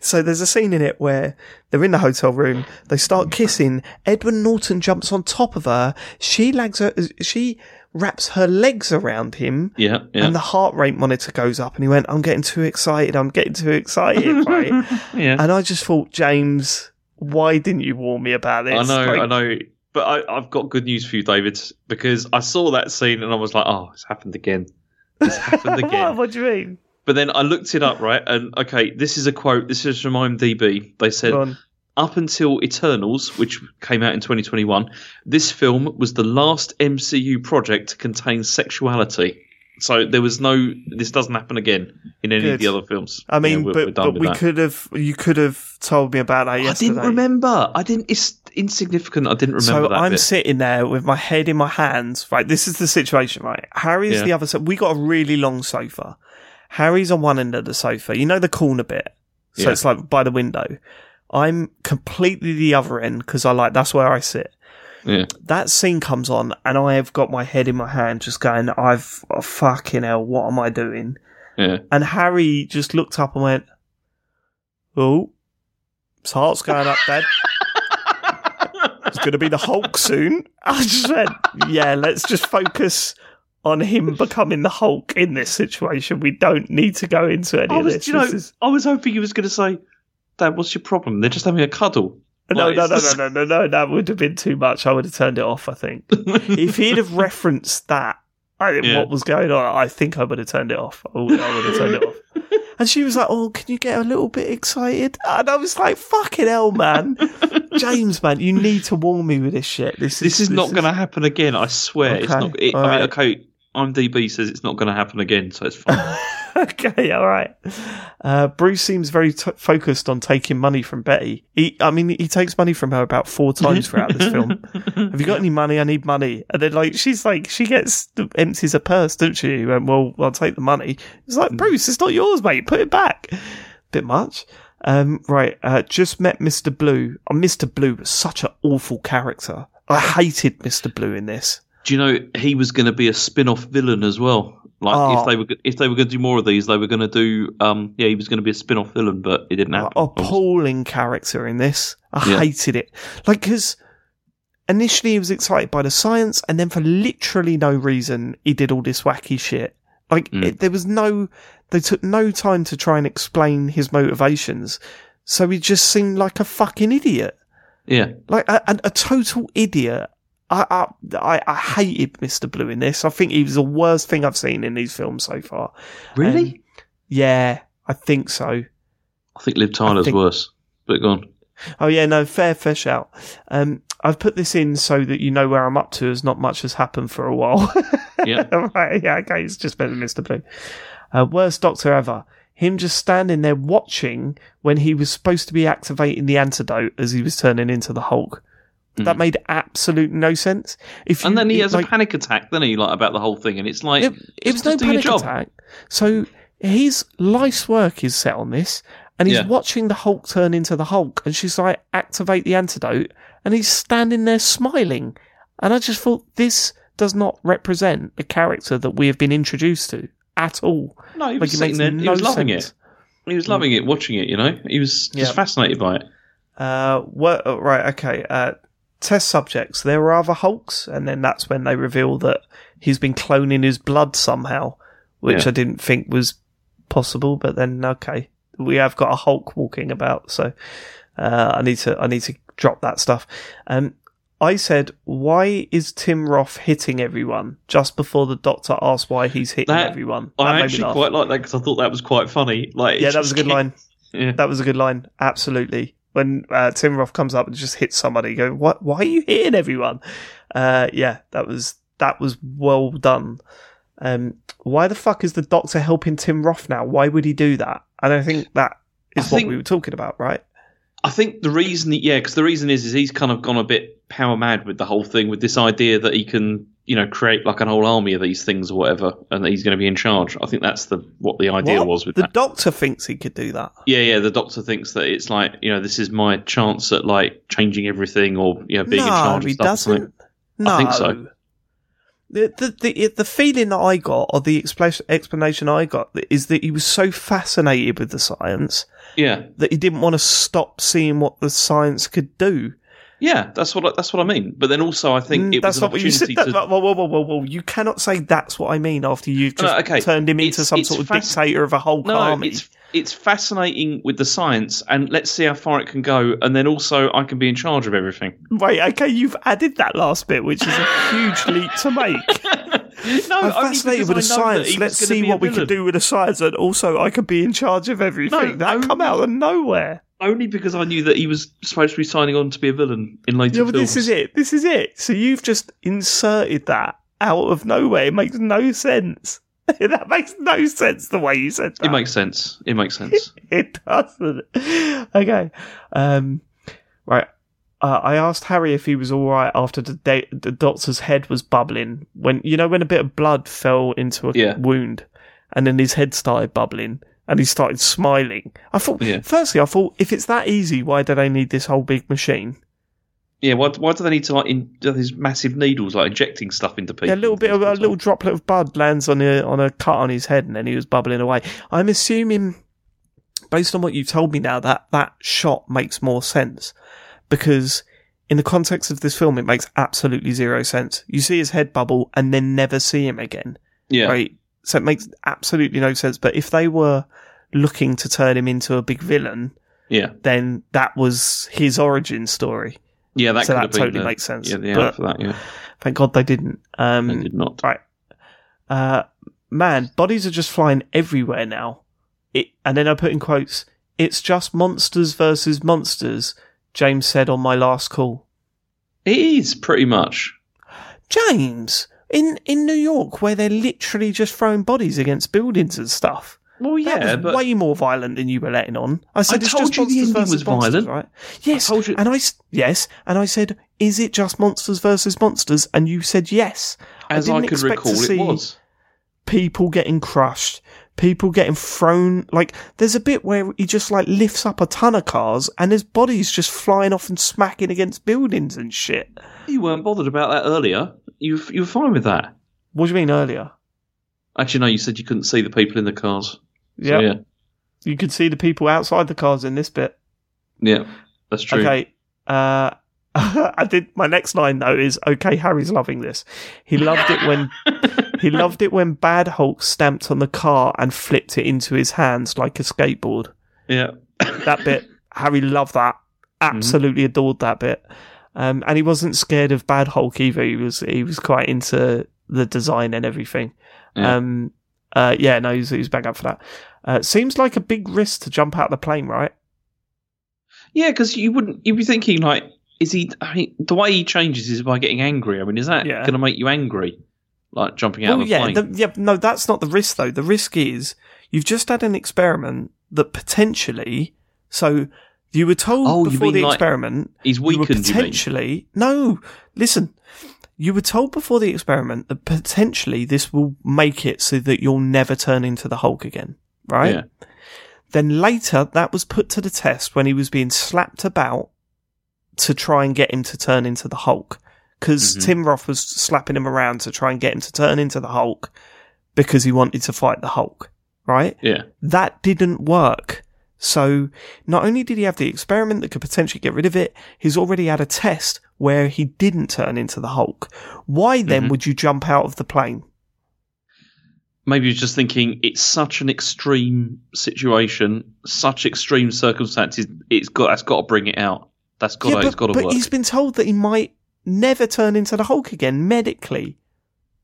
So there's a scene in it where they're in the hotel room. They start kissing. Edward Norton jumps on top of her. She lags her. She wraps her legs around him Yeah, yeah, and the heart rate monitor goes up, and he went, "I'm getting too excited. I'm getting too excited." <laughs> right? yeah. And I just thought, James, why didn't you warn me about this? I know, Like, I know. But I, I've got good news for you, David, because I saw that scene and I was like, oh, it's happened again. It's happened <laughs> again. what do you mean? but then I looked it up, right? And okay, this is a quote. This is from IMDb. They said. Up until Eternals, which came out in 2021, this film was the last MCU project to contain sexuality. So there was no. This doesn't happen again in any of the other films. I mean, Yeah, we're- but, we're but we that. could have. You could have told me about that I didn't remember. I didn't. It's insignificant. I didn't remember So I'm bit. sitting there with my head in my hands. Right, this is the situation. Right, Harry's Yeah. the other side. We got a really long sofa. Harry's on one end of the sofa. You know the corner bit. So Yeah. it's like by the window. I'm completely the other end because I like that's where I sit. Yeah. that scene comes on and I have got my head in my hand just going, I've oh, fucking hell, what am I doing? Yeah. And Harry just looked up and went, Oh, his heart's going up, Dad. <laughs> It's going to be the Hulk soon. <laughs> I just went, Yeah, let's just focus on him becoming the Hulk in this situation. We don't need to go into any I of this. you know, is- I was hoping he was going to say, "Dad, what's your problem? They're just having a cuddle." no, Like, no, no, no, no, no, no, that would have been too much. I would have turned it off, I think. if he'd have referenced that, I, Yeah. what was going on, I think I would have turned it off. I would, I would have turned it off. <laughs> And she was like, "Oh, can you get a little bit excited?" And I was like, "Fucking hell, man, <laughs> James, man, you need to warn me with this shit. This, This is not going to happen again. I swear, it's Okay, not. It, I mean, right. okay, IMDb says it's not going to happen again, so it's <laughs> fine. <laughs> okay, all right. Uh, Bruce seems very t- focused on taking money from Betty. He, I mean, he takes money from her about four times throughout this film. <laughs> Have you got any money? I need money. And then, like, she's like, she gets the empties her purse, doesn't she? He went, well, I'll take the money. It's like, Bruce, it's not yours, mate. Put it back. Bit much. Um, right, uh, just met Mr. Blue. Oh, Mr. Blue was such an awful character. I hated Mr. Blue in this. Do you know he was going to be a spin-off villain as well? Like Oh. if they were if they were going to do more of these, they were going to do. Um, yeah, he was going to be a spin-off villain, but it didn't happen. appalling character in this. I Yeah. hated it. Like, because initially he was excited by the science, and then for literally no reason, he did all this wacky shit. Like, Mm. it, there was no, they took no time to try and explain his motivations. So he just seemed like a fucking idiot. yeah, Like, a, a, a total idiot. I, I, I, I hated Mr. Blue in this. I think he was the worst thing I've seen in these films so far. really? Um, Yeah, I think so. I think Liv Tyler's think- worse. But go on. Oh yeah, no, fair, fair shout. Um, I've put this in so that you know where I'm up to, as not much has happened for a while. <laughs> Yeah. right, yeah, okay, it's just better than Mr. Blue. Uh, worst Doctor ever. Him just standing there watching when he was supposed to be activating the antidote as he was turning into the Hulk. That Mm. made absolute no sense. If you, And then he has like, a panic attack, then he like about the whole thing, and it's like it, it was just no panic job. attack. So his life's work is set on this, and he's Yeah. watching the Hulk turn into the Hulk, and she's like, "Activate the antidote," and he's standing there smiling, and I just thought this does not represent the character that we have been introduced to at all. No, he was it sitting there. no he was loving sense. it. He was loving it, watching it. You know, he was just Yeah. fascinated by it. Uh, what, oh, right, okay. Uh, test subjects. there are other Hulks, and then that's when they reveal that he's been cloning his blood somehow, which Yeah. I didn't think was possible. But then, okay, we have got a Hulk walking about, so uh, I need to I need to drop that stuff. Um, I said, why is Tim Roth hitting everyone just before the doctor asks why he's hitting That- everyone? That I actually quite like that because I thought that was quite funny. Like, yeah, that was a good line. Yeah. That was a good line. Absolutely. When uh, Tim Roth comes up and just hits somebody, you go, "What? Why are you hitting everyone?" Uh, yeah, that was that was well done. Um, why the fuck is the Doctor helping Tim Roth now? Why would he do that? And I think that is I what think- we were talking about, right? I think the reason, that yeah, because the reason is, is he's kind of gone a bit power mad with the whole thing, with this idea that he can, you know, create like an whole army of these things or whatever, and that he's going to be in charge. I think that's the what the idea What? was with the that. Doctor thinks he could do that. Yeah, yeah. The Doctor thinks that it's like, you know, this is my chance at like changing everything or you know being no, in charge of he doesn't. No, I think so. The, the the the feeling that I got, or the expla- explanation I got, is that he was so fascinated with the science Yeah, that he didn't want to stop seeing what the science could do. Yeah. That's what I, that's what I mean. But then also, I think Mm, it that's was an not what you said. opportunity That, to. whoa, whoa, whoa, whoa, whoa! You cannot say that's what I mean after you've No, just okay. turned him into It's- some it's sort of fasc- dictator of a whole No, army. it's it's fascinating with the science, and let's see how far it can go. And then also, I can be in charge of everything. Wait, okay, you've added that last bit, which is a huge <laughs> leap to make. no, I'm fascinated with the I science. Let's see what we can do with the science, and also I could be in charge of everything. No, that come out of nowhere. Only because I knew that he was supposed to be signing on to be a villain in later Yeah, but films. this is it. This is it. So you've just inserted that out of nowhere. It makes no sense. <laughs> that makes no sense the way you said that. It makes sense. It makes sense. <laughs> it doesn't. Okay. Um, right. Uh, I asked Harry if he was all right after the, da- the doctor's head was bubbling. When you know when a bit of blood fell into a Yeah. wound, and then his head started bubbling, and he started smiling. I thought, Yeah. firstly, I thought if it's that easy, why do they need this whole big machine? yeah. Why, why do they need to like in, do these massive needles like injecting stuff into people? Yeah, a little bit of a little droplet of blood lands on a on a cut on his head, and then he was bubbling away. I'm assuming, based on what you've told me now, that that shot makes more sense because in the context of this film, it makes absolutely zero sense. You see his head bubble and then never see him again, Yeah. right? So it makes absolutely no sense. But if they were looking to turn him into a big villain, Yeah. then that was his origin story. Yeah. That So could that totally the- makes sense. Yeah. The But- for that. Yeah. Thank God they didn't. Um, They did not. Right. Uh, man, bodies are just flying everywhere now. It, and then I put in quotes, it's just monsters versus monsters, James said on my last call. It is pretty much. James, in, in New York, where they're literally just throwing bodies against buildings and stuff. Well, That yeah, was but way more violent than you were letting on. I said I it's told just you the ending was monsters, violent. right? Yes, told you- and I yes, and I said, is it just monsters versus monsters? And you said yes. as didn't I, could expect to recall, see- it was. people getting crushed, people getting thrown. Like, there's a bit where he just like lifts up a ton of cars and his body's just flying off and smacking against buildings and shit. You weren't bothered about that earlier. You you were fine with that. What do you mean earlier? Actually, no. You said you couldn't see the people in the cars. So, Yeah. yeah, You could see the people outside the cars in this bit. yeah, that's true. Okay. Uh, <laughs> I did my next line though is okay. Harry's loving this. He loved it when <laughs> he loved it when Bad Hulk stamped on the car and flipped it into his hands like a skateboard. Yeah, That bit, Harry loved that. Absolutely adored that bit. Um, and he wasn't scared of Bad Hulk either. He was he was quite into the design and everything. Yeah. Um, uh, yeah, no, he was, he was bang up for that. Uh, seems like a big risk to jump out of the plane, right? yeah. Because you wouldn't. You'd be thinking like, is he? I mean, the way he changes is by getting angry. I mean, is that Yeah. going to make you angry? Like jumping out Well, of a yeah, plane? the, yeah, no, that's not the risk though. The risk is you've just had an experiment that potentially. So you were told Oh, before the like experiment He's you were weakened. Potentially no. Listen, you were told before the experiment that potentially this will make it so that you'll never turn into the Hulk again, right? Yeah. Then later, that was put to the test when he was being slapped about to try and get him to turn into the Hulk. Because Mhm. Tim Roth was slapping him around to try and get him to turn into the Hulk because he wanted to fight the Hulk, right? Yeah. That didn't work. So not only did he have the experiment that could potentially get rid of it, he's already had a test where he didn't turn into the Hulk. Why then Mhm. would you jump out of the plane? Maybe he's just thinking it's such an extreme situation, such extreme circumstances. It's got. That's got to bring it out. That's got. to but, it's got to but work. he's been told that he might never turn into the Hulk again medically.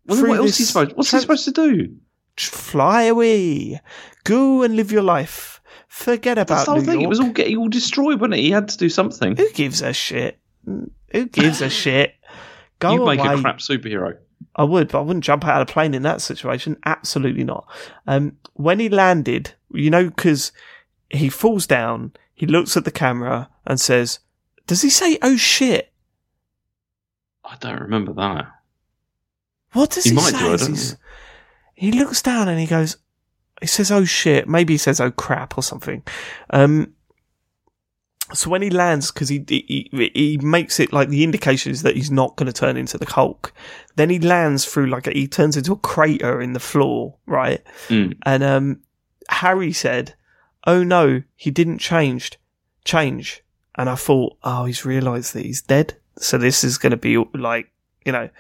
Well, what else he supposed? What's tran- he supposed to do? Fly away, go and live your life. Forget That's about the whole New thing. York. It was all getting all destroyed, wasn't it? He had to do something. Who gives a shit? Who gives a <laughs> shit? Go You'd make a crap superhero. I would, but I wouldn't jump out of a plane in that situation. Absolutely not. Um, when he landed, you know, because he falls down, he looks at the camera and says, "Does he say oh shit?" I don't remember that. What does He he, might say? do, as He looks down and he goes, he says, "Oh shit." Maybe he says, "Oh crap" or something. Um, so when he lands, because he, he he makes it like the indication is that he's not going to turn into the Hulk. Then he lands through like a, he turns into a crater in the floor, right? Mm. And um, Harry said, "Oh no, he didn't change, change." And I thought, "Oh, he's realised that he's dead, so this is going to be like, you know."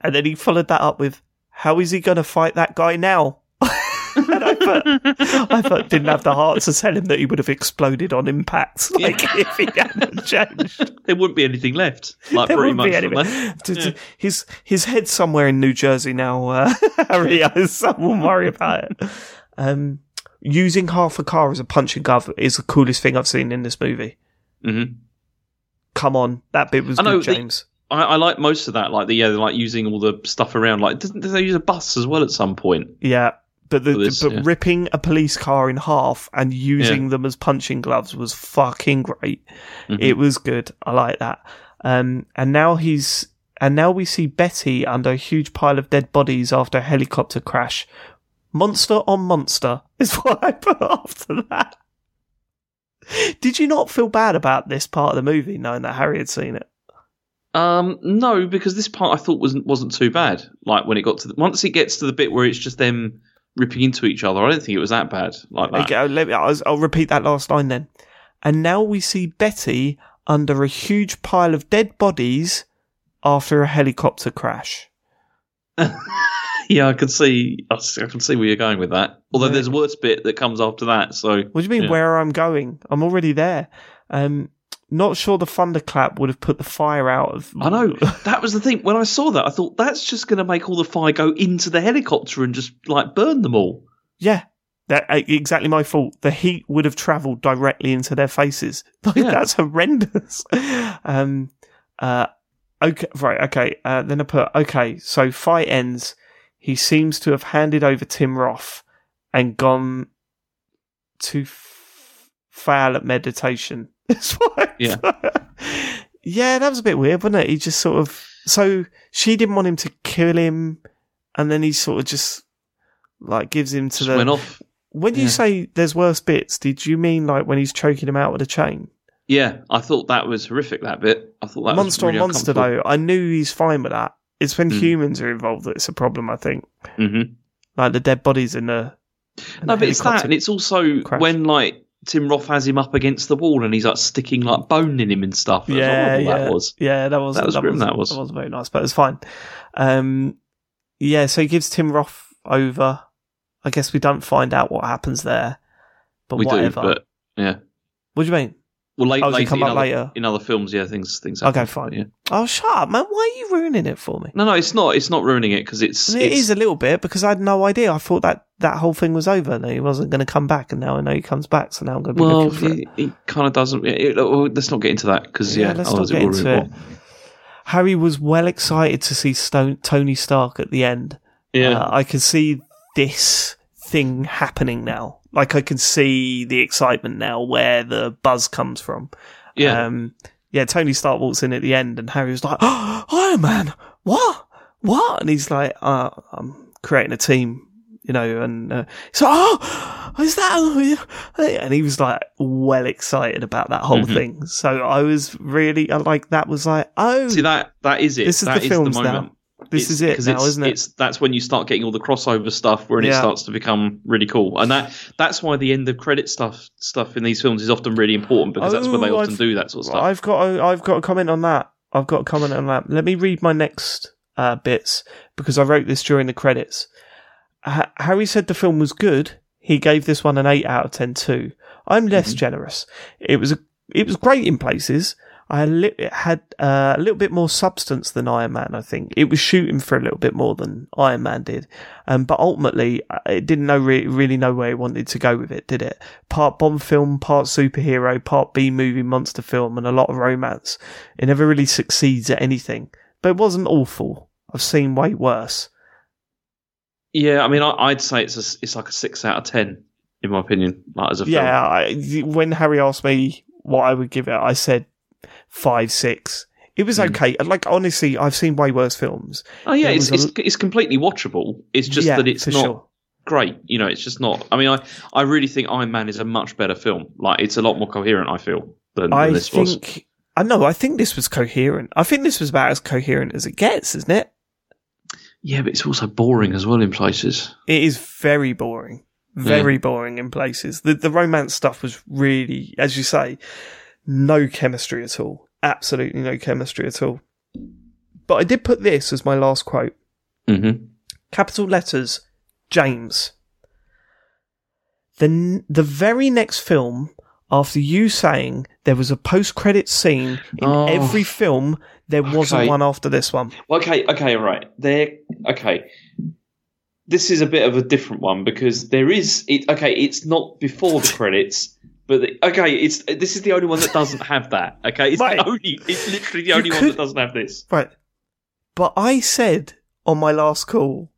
And then he followed that up with, "How is he going to fight that guy now?" And I thought, didn't have the heart to tell him that he would have exploded on impact, like if he hadn't changed. There wouldn't be anything left. Like There pretty wouldn't much. be any- from there. D- d- His his head's somewhere in New Jersey now. Uh, <laughs> Harry, <laughs> so worry about it. Um, using half a car as a punching glove is the coolest thing I've seen in this movie. Mhm. Come on, that bit was I good, the- James. I, I like most of that. Like the yeah, like using all the stuff around. Like doesn't they use a bus as well at some point? yeah, but the, this, but yeah. ripping a police car in half and using them as punching gloves was fucking great. Mhm. It was good. I like that. Um, and now he's and now we see Betty under a huge pile of dead bodies after a helicopter crash. Monster on monster <laughs> is what I put after that. Did you not feel bad about this part of the movie, knowing that Harry had seen it? Um, no, because this part I thought wasn't wasn't too bad. Like when it got to the, once it gets to the bit where it's just them ripping into each other, I don't think it was that bad. Like that. Okay, I'll, let me, I'll, I'll repeat that last line then. And now we see Betty under a huge pile of dead bodies after a helicopter crash. <laughs> yeah, I can see. I can see where you're going with that. Although Yeah. there's a worse bit that comes after that. So What do you mean, Yeah. where I'm going? I'm already there. Um, not sure the thunderclap would have put the fire out of. I know that was the thing. When I saw that, I thought that's just going to make all the fire go into the helicopter and just like burn them all. Yeah, that uh, exactly my fault. The heat would have travelled directly into their faces. <laughs> Like Yeah. that's horrendous. <laughs> um, uh, okay, right, okay. Uh, then I put okay. So fight ends. He seems to have handed over Tim Roth and gone to f- fail at meditation. <laughs> Yeah. <laughs> yeah, that was a bit weird, wasn't it? He just sort of. So she didn't want him to kill him, and then he sort of just Like gives him to Just the. went off. When you yeah. say there's worse bits, did you mean like when he's choking him out with a chain? Yeah, I thought that was horrific. That bit. I thought that monster was really on monster though, I knew he's fine with that. It's when Mm. humans are involved that it's a problem. I think, hmm like the dead bodies in the. in No, the but it's that, and it's also crash. when like Tim Roth has him up against the wall and he's like sticking like bone in him and stuff. That's yeah, yeah, that was. yeah. That was That was that grim, was that was. that was very nice, but it was fine. Um, yeah, so he gives Tim Roth over. I guess we don't find out what happens there, but We whatever. do, but yeah. what do you mean? Well, late, Oh, later, come in up other, later? in other films, yeah, things things. Okay, happen, fine. Yeah. Oh, shut up, man! Why are you ruining it for me? No, no, it's not. It's not ruining it because it's. It it's is a little bit because I had no idea. I thought that that whole thing was over and he wasn't going to come back, and now I know he comes back. So now I'm going to be well, looking for it. he, he kind of doesn't. It, it- well, let's not get into that because yeah, let's not otherwise get it into ruin it. Harry was well excited to see Stone, Tony Stark at the end. Yeah, Uh, I can see this thing happening now. Like I can see the excitement now where the buzz comes from. yeah. Um, yeah, Tony Stark walks in at the end and Harry was like, oh, <gasps> Iron Man, what? What? And he's like, uh, I'm creating a team, you know, and uh, he's like, oh, is that? And he was like, well excited about that whole Mhm. thing. So I was really, like, that was like, oh, See that that is it. this is That the films moment. now. This It's- is it now, isn't it? It's that's when you start getting all the crossover stuff, where it starts to become really cool, and that that's why the end of credit stuff stuff in these films is often really important because that's where they Oh, often I've- do that sort of stuff. I've got a, I've got a comment on that. I've got a comment on that. Let me read my next uh, bits because I wrote this during the credits. Ha- Harry said the film was good. He gave this one an eight out of ten too. I'm less Mhm. generous. It was a, it was great in places. I had li- it had uh, a little bit more substance than Iron Man. I think it was shooting for a little bit more than Iron Man did. Um, but ultimately, uh, it didn't know re- really know where it wanted to go with it, did it? Part Bourne film, part superhero, part B movie monster film, and a lot of romance. It never really succeeds at anything, but it wasn't awful. I've seen way worse. yeah, I mean, I, I'd say it's a, it's like a six out of ten in my opinion, like as a film. Yeah, I, when Harry asked me what I would give it, I said five, six. It was Mm. okay. Like honestly, I've seen way worse films. Oh yeah, it's, was it's it's completely watchable. It's just Yeah, that it's not sure. great. You know, it's just not. I mean, I I really think Iron Man is a much better film. Like it's a lot more coherent. I feel than, than I this was. think I know. I think this was coherent. I think this was about as coherent as it gets, isn't it? Yeah, but it's also boring as well in places. It is very boring, very boring in places. The the romance stuff was really, as you say, no chemistry at all. Absolutely no chemistry at all. But I did put this as my last quote. Mm-hmm. capital letters, James. The, the very next film, after you saying there was a post credit scene in Oh. every film, there wasn't Okay. one after this one. Okay, okay, right. There. Okay. This is a bit of a different one because there is it. Okay, it's not before the credits, but the, okay, it's this is the only one that doesn't have that. Okay, it's Right. the only. It's literally the You only one that doesn't have this. Right. But I said on my last call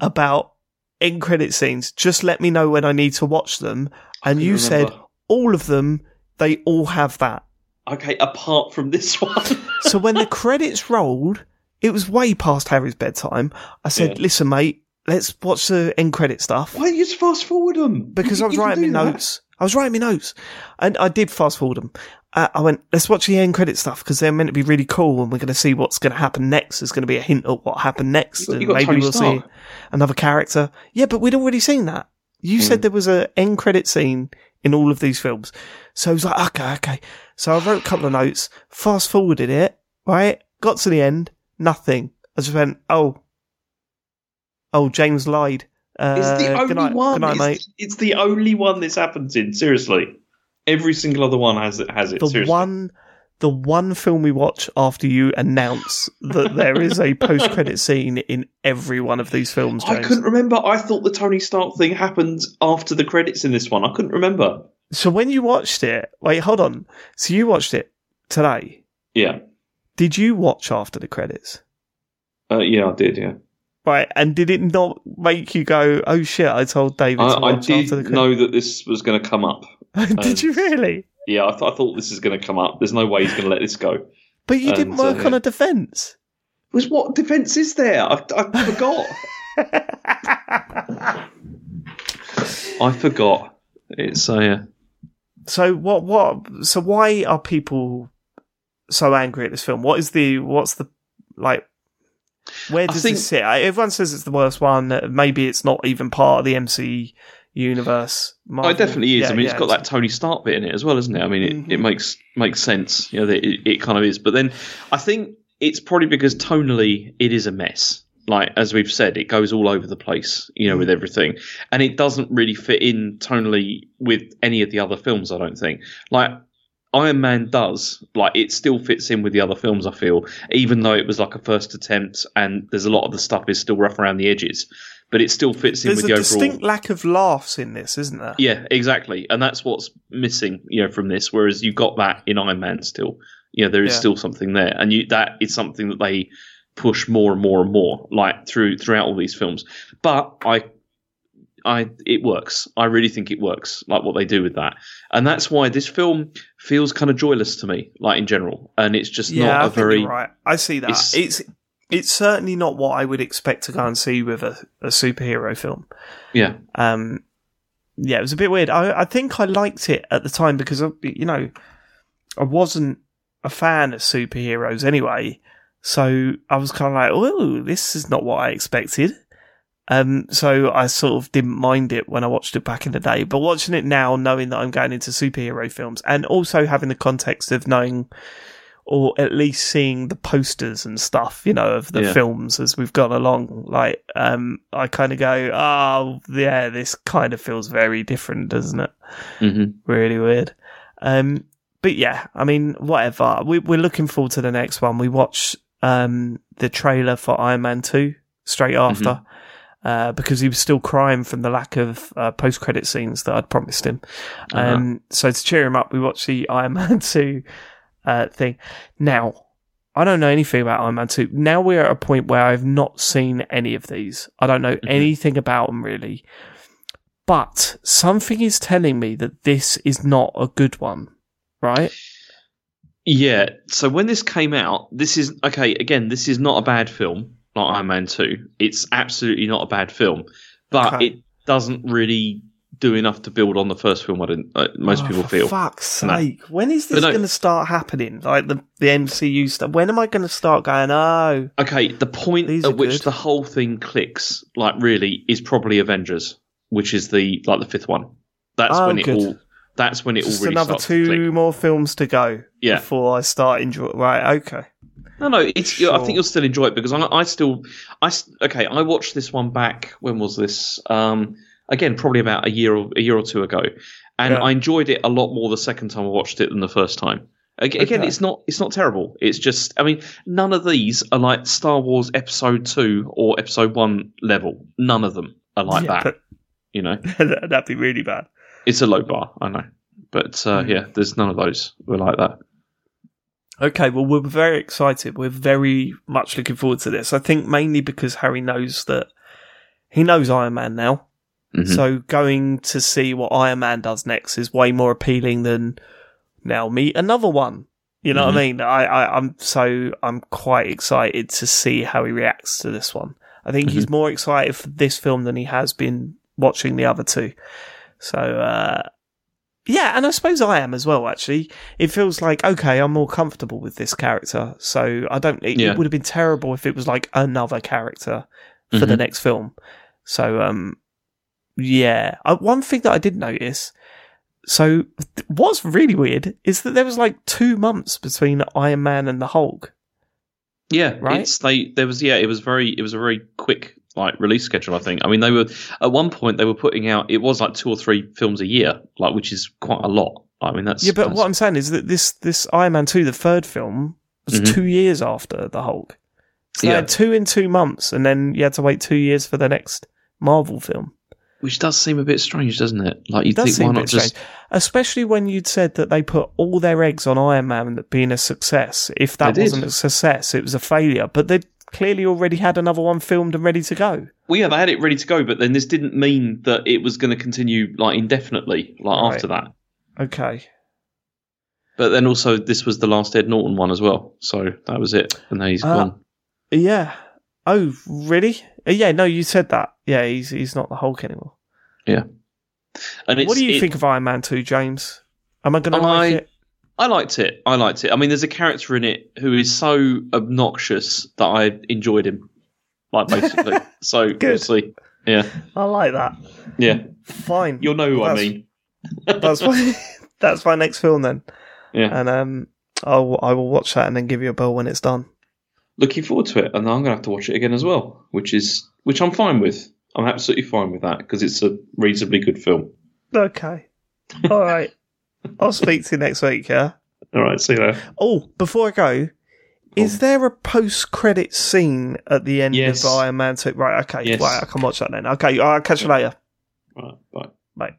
about end credit scenes, just let me know when I need to watch them. And you couldn't said all of them, they all have that. Okay, apart from this one. <laughs> So when the credits rolled, it was way past Harry's bedtime. I said, Yeah. listen, mate, let's watch the end credit stuff. Why don't you just fast forward them? because You- I was writing notes. I was writing my notes, and I did fast forward them. Uh, I went, let's watch the end credit stuff because they're meant to be really cool, and we're going to see what's going to happen next. There's going to be a hint of what happened next, You and you maybe Tony we'll Stark. see another character. Yeah, but we'd already seen that. You Hmm. said there was an end credit scene in all of these films, so I was like, okay, okay. So I wrote a couple of notes, fast forwarded it, right? Got to the end, nothing. I just went, oh, oh, James lied. Uh, It's the only good night, one. Night, it's, it's the only one this happens in. Seriously, every single other one has it. Has it? the seriously. one the one film we watch after you announce that there is a post credit scene in every one of these films. I couldn't remember. I thought the Tony Stark thing happened after the credits in this one. I couldn't remember. So when you watched it, wait, hold on. So you watched it today. Yeah, Did you watch after the credits? uh, yeah, I did. Yeah, Right, and did it not make you go, "Oh shit"? I told David to I, I did know that this was going to come up. <laughs> did you really? Yeah, I, th- I thought this is going to come up. There's no way he's going to let this go. But you And, didn't work uh, on a defence. Was what defense is there? I, I <laughs> forgot. I forgot. It's uh, yeah. So what? What? So why are people so angry at this film? What is the? What's the like? Where does think- this sit? Everyone says it's the worst one. Maybe it's not even part of the MC universe. Oh, it definitely is. Yeah, I mean, yeah, it's got that Tony Stark bit in it as well, isn't it? I mean, it, it Mhm. makes makes sense. You know, that it, it kind of is. But then I think it's probably because tonally it is a mess. Like as we've said, it goes all over the place. You know, with everything, and it doesn't really fit in tonally with any of the other films. I don't think. Like Iron Man does, like it still fits in with the other films. I feel, even though it was like a first attempt, and there's a lot of the stuff is still rough around the edges, but it still fits in There's with a the overall. distinct lack of laughs in this, isn't there? Yeah, exactly, and that's what's missing, you know, from this. Whereas you've got that in Iron Man still. You know, there is Yeah. still something there, and you that is something that they push more and more and more, like through throughout all these films. But I, I, it works. I really think it works, like what they do with that, and that's why this film feels kind of joyless to me, like in general, and it's just Yeah, not I a think very. you're right. I see that. it's- It's, it's certainly not what I would expect to go and see with a, a superhero film. Yeah, Um, yeah, it was a bit weird. I, I think I liked it at the time because you know I wasn't a fan of superheroes anyway, so I was kind of like, "Oh, this is not what I expected." Um, so I sort of didn't mind it when I watched it back in the day, but watching it now, knowing that I'm going into superhero films, and also having the context of knowing, or at least seeing the posters and stuff, you know, of the Yeah. films as we've gone along, like, um, I kind of go, oh, yeah, this kind of feels very different, doesn't it? hmm really weird. Um, but yeah, I mean, whatever. We, we're looking forward to the next one. We watched um, the trailer for Iron Man 2 straight after uh, because he was still crying from the lack of uh, post credit scenes that I'd promised him. Um, So to cheer him up, we watched the Iron Man <laughs> 2 uh, thing. Now, I don't know anything about Iron Man 2. Now we're at a point where I've not seen any of these. I don't know anything about them really. But something is telling me that this is not a good one, right? Yeah. So when this came out, this is okay. Again, this is not a bad film, like Iron Man Two. It's absolutely not a bad film, but Okay. it doesn't really do enough to build on the first film. I don't. Uh, most Oh, people for feel. Fuck's No. sake! When is this no- going to start happening? Like the the MCU stuff. When am I going to start going? Oh, Okay, the point at are which good. the whole thing clicks, like really, is probably Avengers, which is the like the fifth one. That's Oh, when it good. all. That's when it just all really another starts to click. two more films to go Yeah. before I start enjoying. Right? Okay. No, no, it's. I think you'll still enjoy it because I, I still, I okay. I watched this one back. When was this? Um, again, probably about a year or a year or two ago, and Yeah. I enjoyed it a lot more the second time I watched it than the first time. Again, Okay. it's not it's not terrible. It's just, I mean, none of these are like Star Wars Episode Two or Episode One level. None of them are like Yeah, that. You know, <laughs> that'd be really bad. it's a low bar. I know, but uh, Hmm. yeah, there's none of those. We're like that. Okay, well, we're very excited. We're very much looking forward to this. I think mainly because Harry knows that he knows Iron Man now. Mhm. So going to see what Iron Man does next is way more appealing than now meet another one. You know what I mean? I, I, I'm so I'm quite excited to see how he reacts to this one. I think he's more excited for this film than he has been watching the other two. So uh, yeah, and I suppose I am as well. Actually, it feels like okay, I'm more comfortable with this character. So I don't. It, Yeah. it would have been terrible if it was like another character for the Mhm. next film. So um, yeah. Uh, one thing that I did notice. So th- what's really weird is that there was like two months between Iron Man and the Hulk. Yeah, Right? It's they there was yeah, it was very it was a very quick like release schedule. I think. I mean, they were at one point they were putting out it was like two or three films a year, like which is quite a lot. I mean, that's Yeah, but that's- what I'm saying is that this this Iron Man two, the third film, was Mhm. two years after the Hulk. So Yeah. had two in two months, and then you had to wait two years for the next Marvel film. which does seem a bit strange, doesn't it? Like you think why not just strange, especially when you'd said that they put all their eggs on Iron Man being a success. If that wasn't a success, it was a failure. But they clearly already had another one filmed and ready to go. well, yeah, they had it ready to go, but then this didn't mean that it was going to continue like indefinitely, like Right. after that. Okay. But then also this was the last Ed Norton one as well, so that was it, and then he's Uh, gone. Yeah. Oh, really? Uh, Yeah. No, you said that. Yeah, he's he's not the Hulk anymore. Yeah. And it's, what do you it- think of Iron Man 2, James? Am I going to I- it? I liked it. I liked it. I mean, there's a character in it who is so obnoxious that I enjoyed him. Like basically, <laughs> so Good. we'll. Yeah, I like that. yeah. Fine. You'll know who I mean. <laughs> That's my, <laughs> that's my next film then. Yeah. And um, I'll, I will watch that and then give you a bell when it's done. Looking forward to it, and I'm gonna have to watch it again as well, which is which I'm fine with. I'm absolutely fine with that because it's a reasonably good film. Okay. All right. I'll speak to you next week, yeah? All right, see you later. Oh, before I go, is oh. there a post credit scene at the end Yes. of Iron Man 2? Right, okay. Yes. Right, I can watch that then. Okay, I'll catch you later. All right, bye. Bye.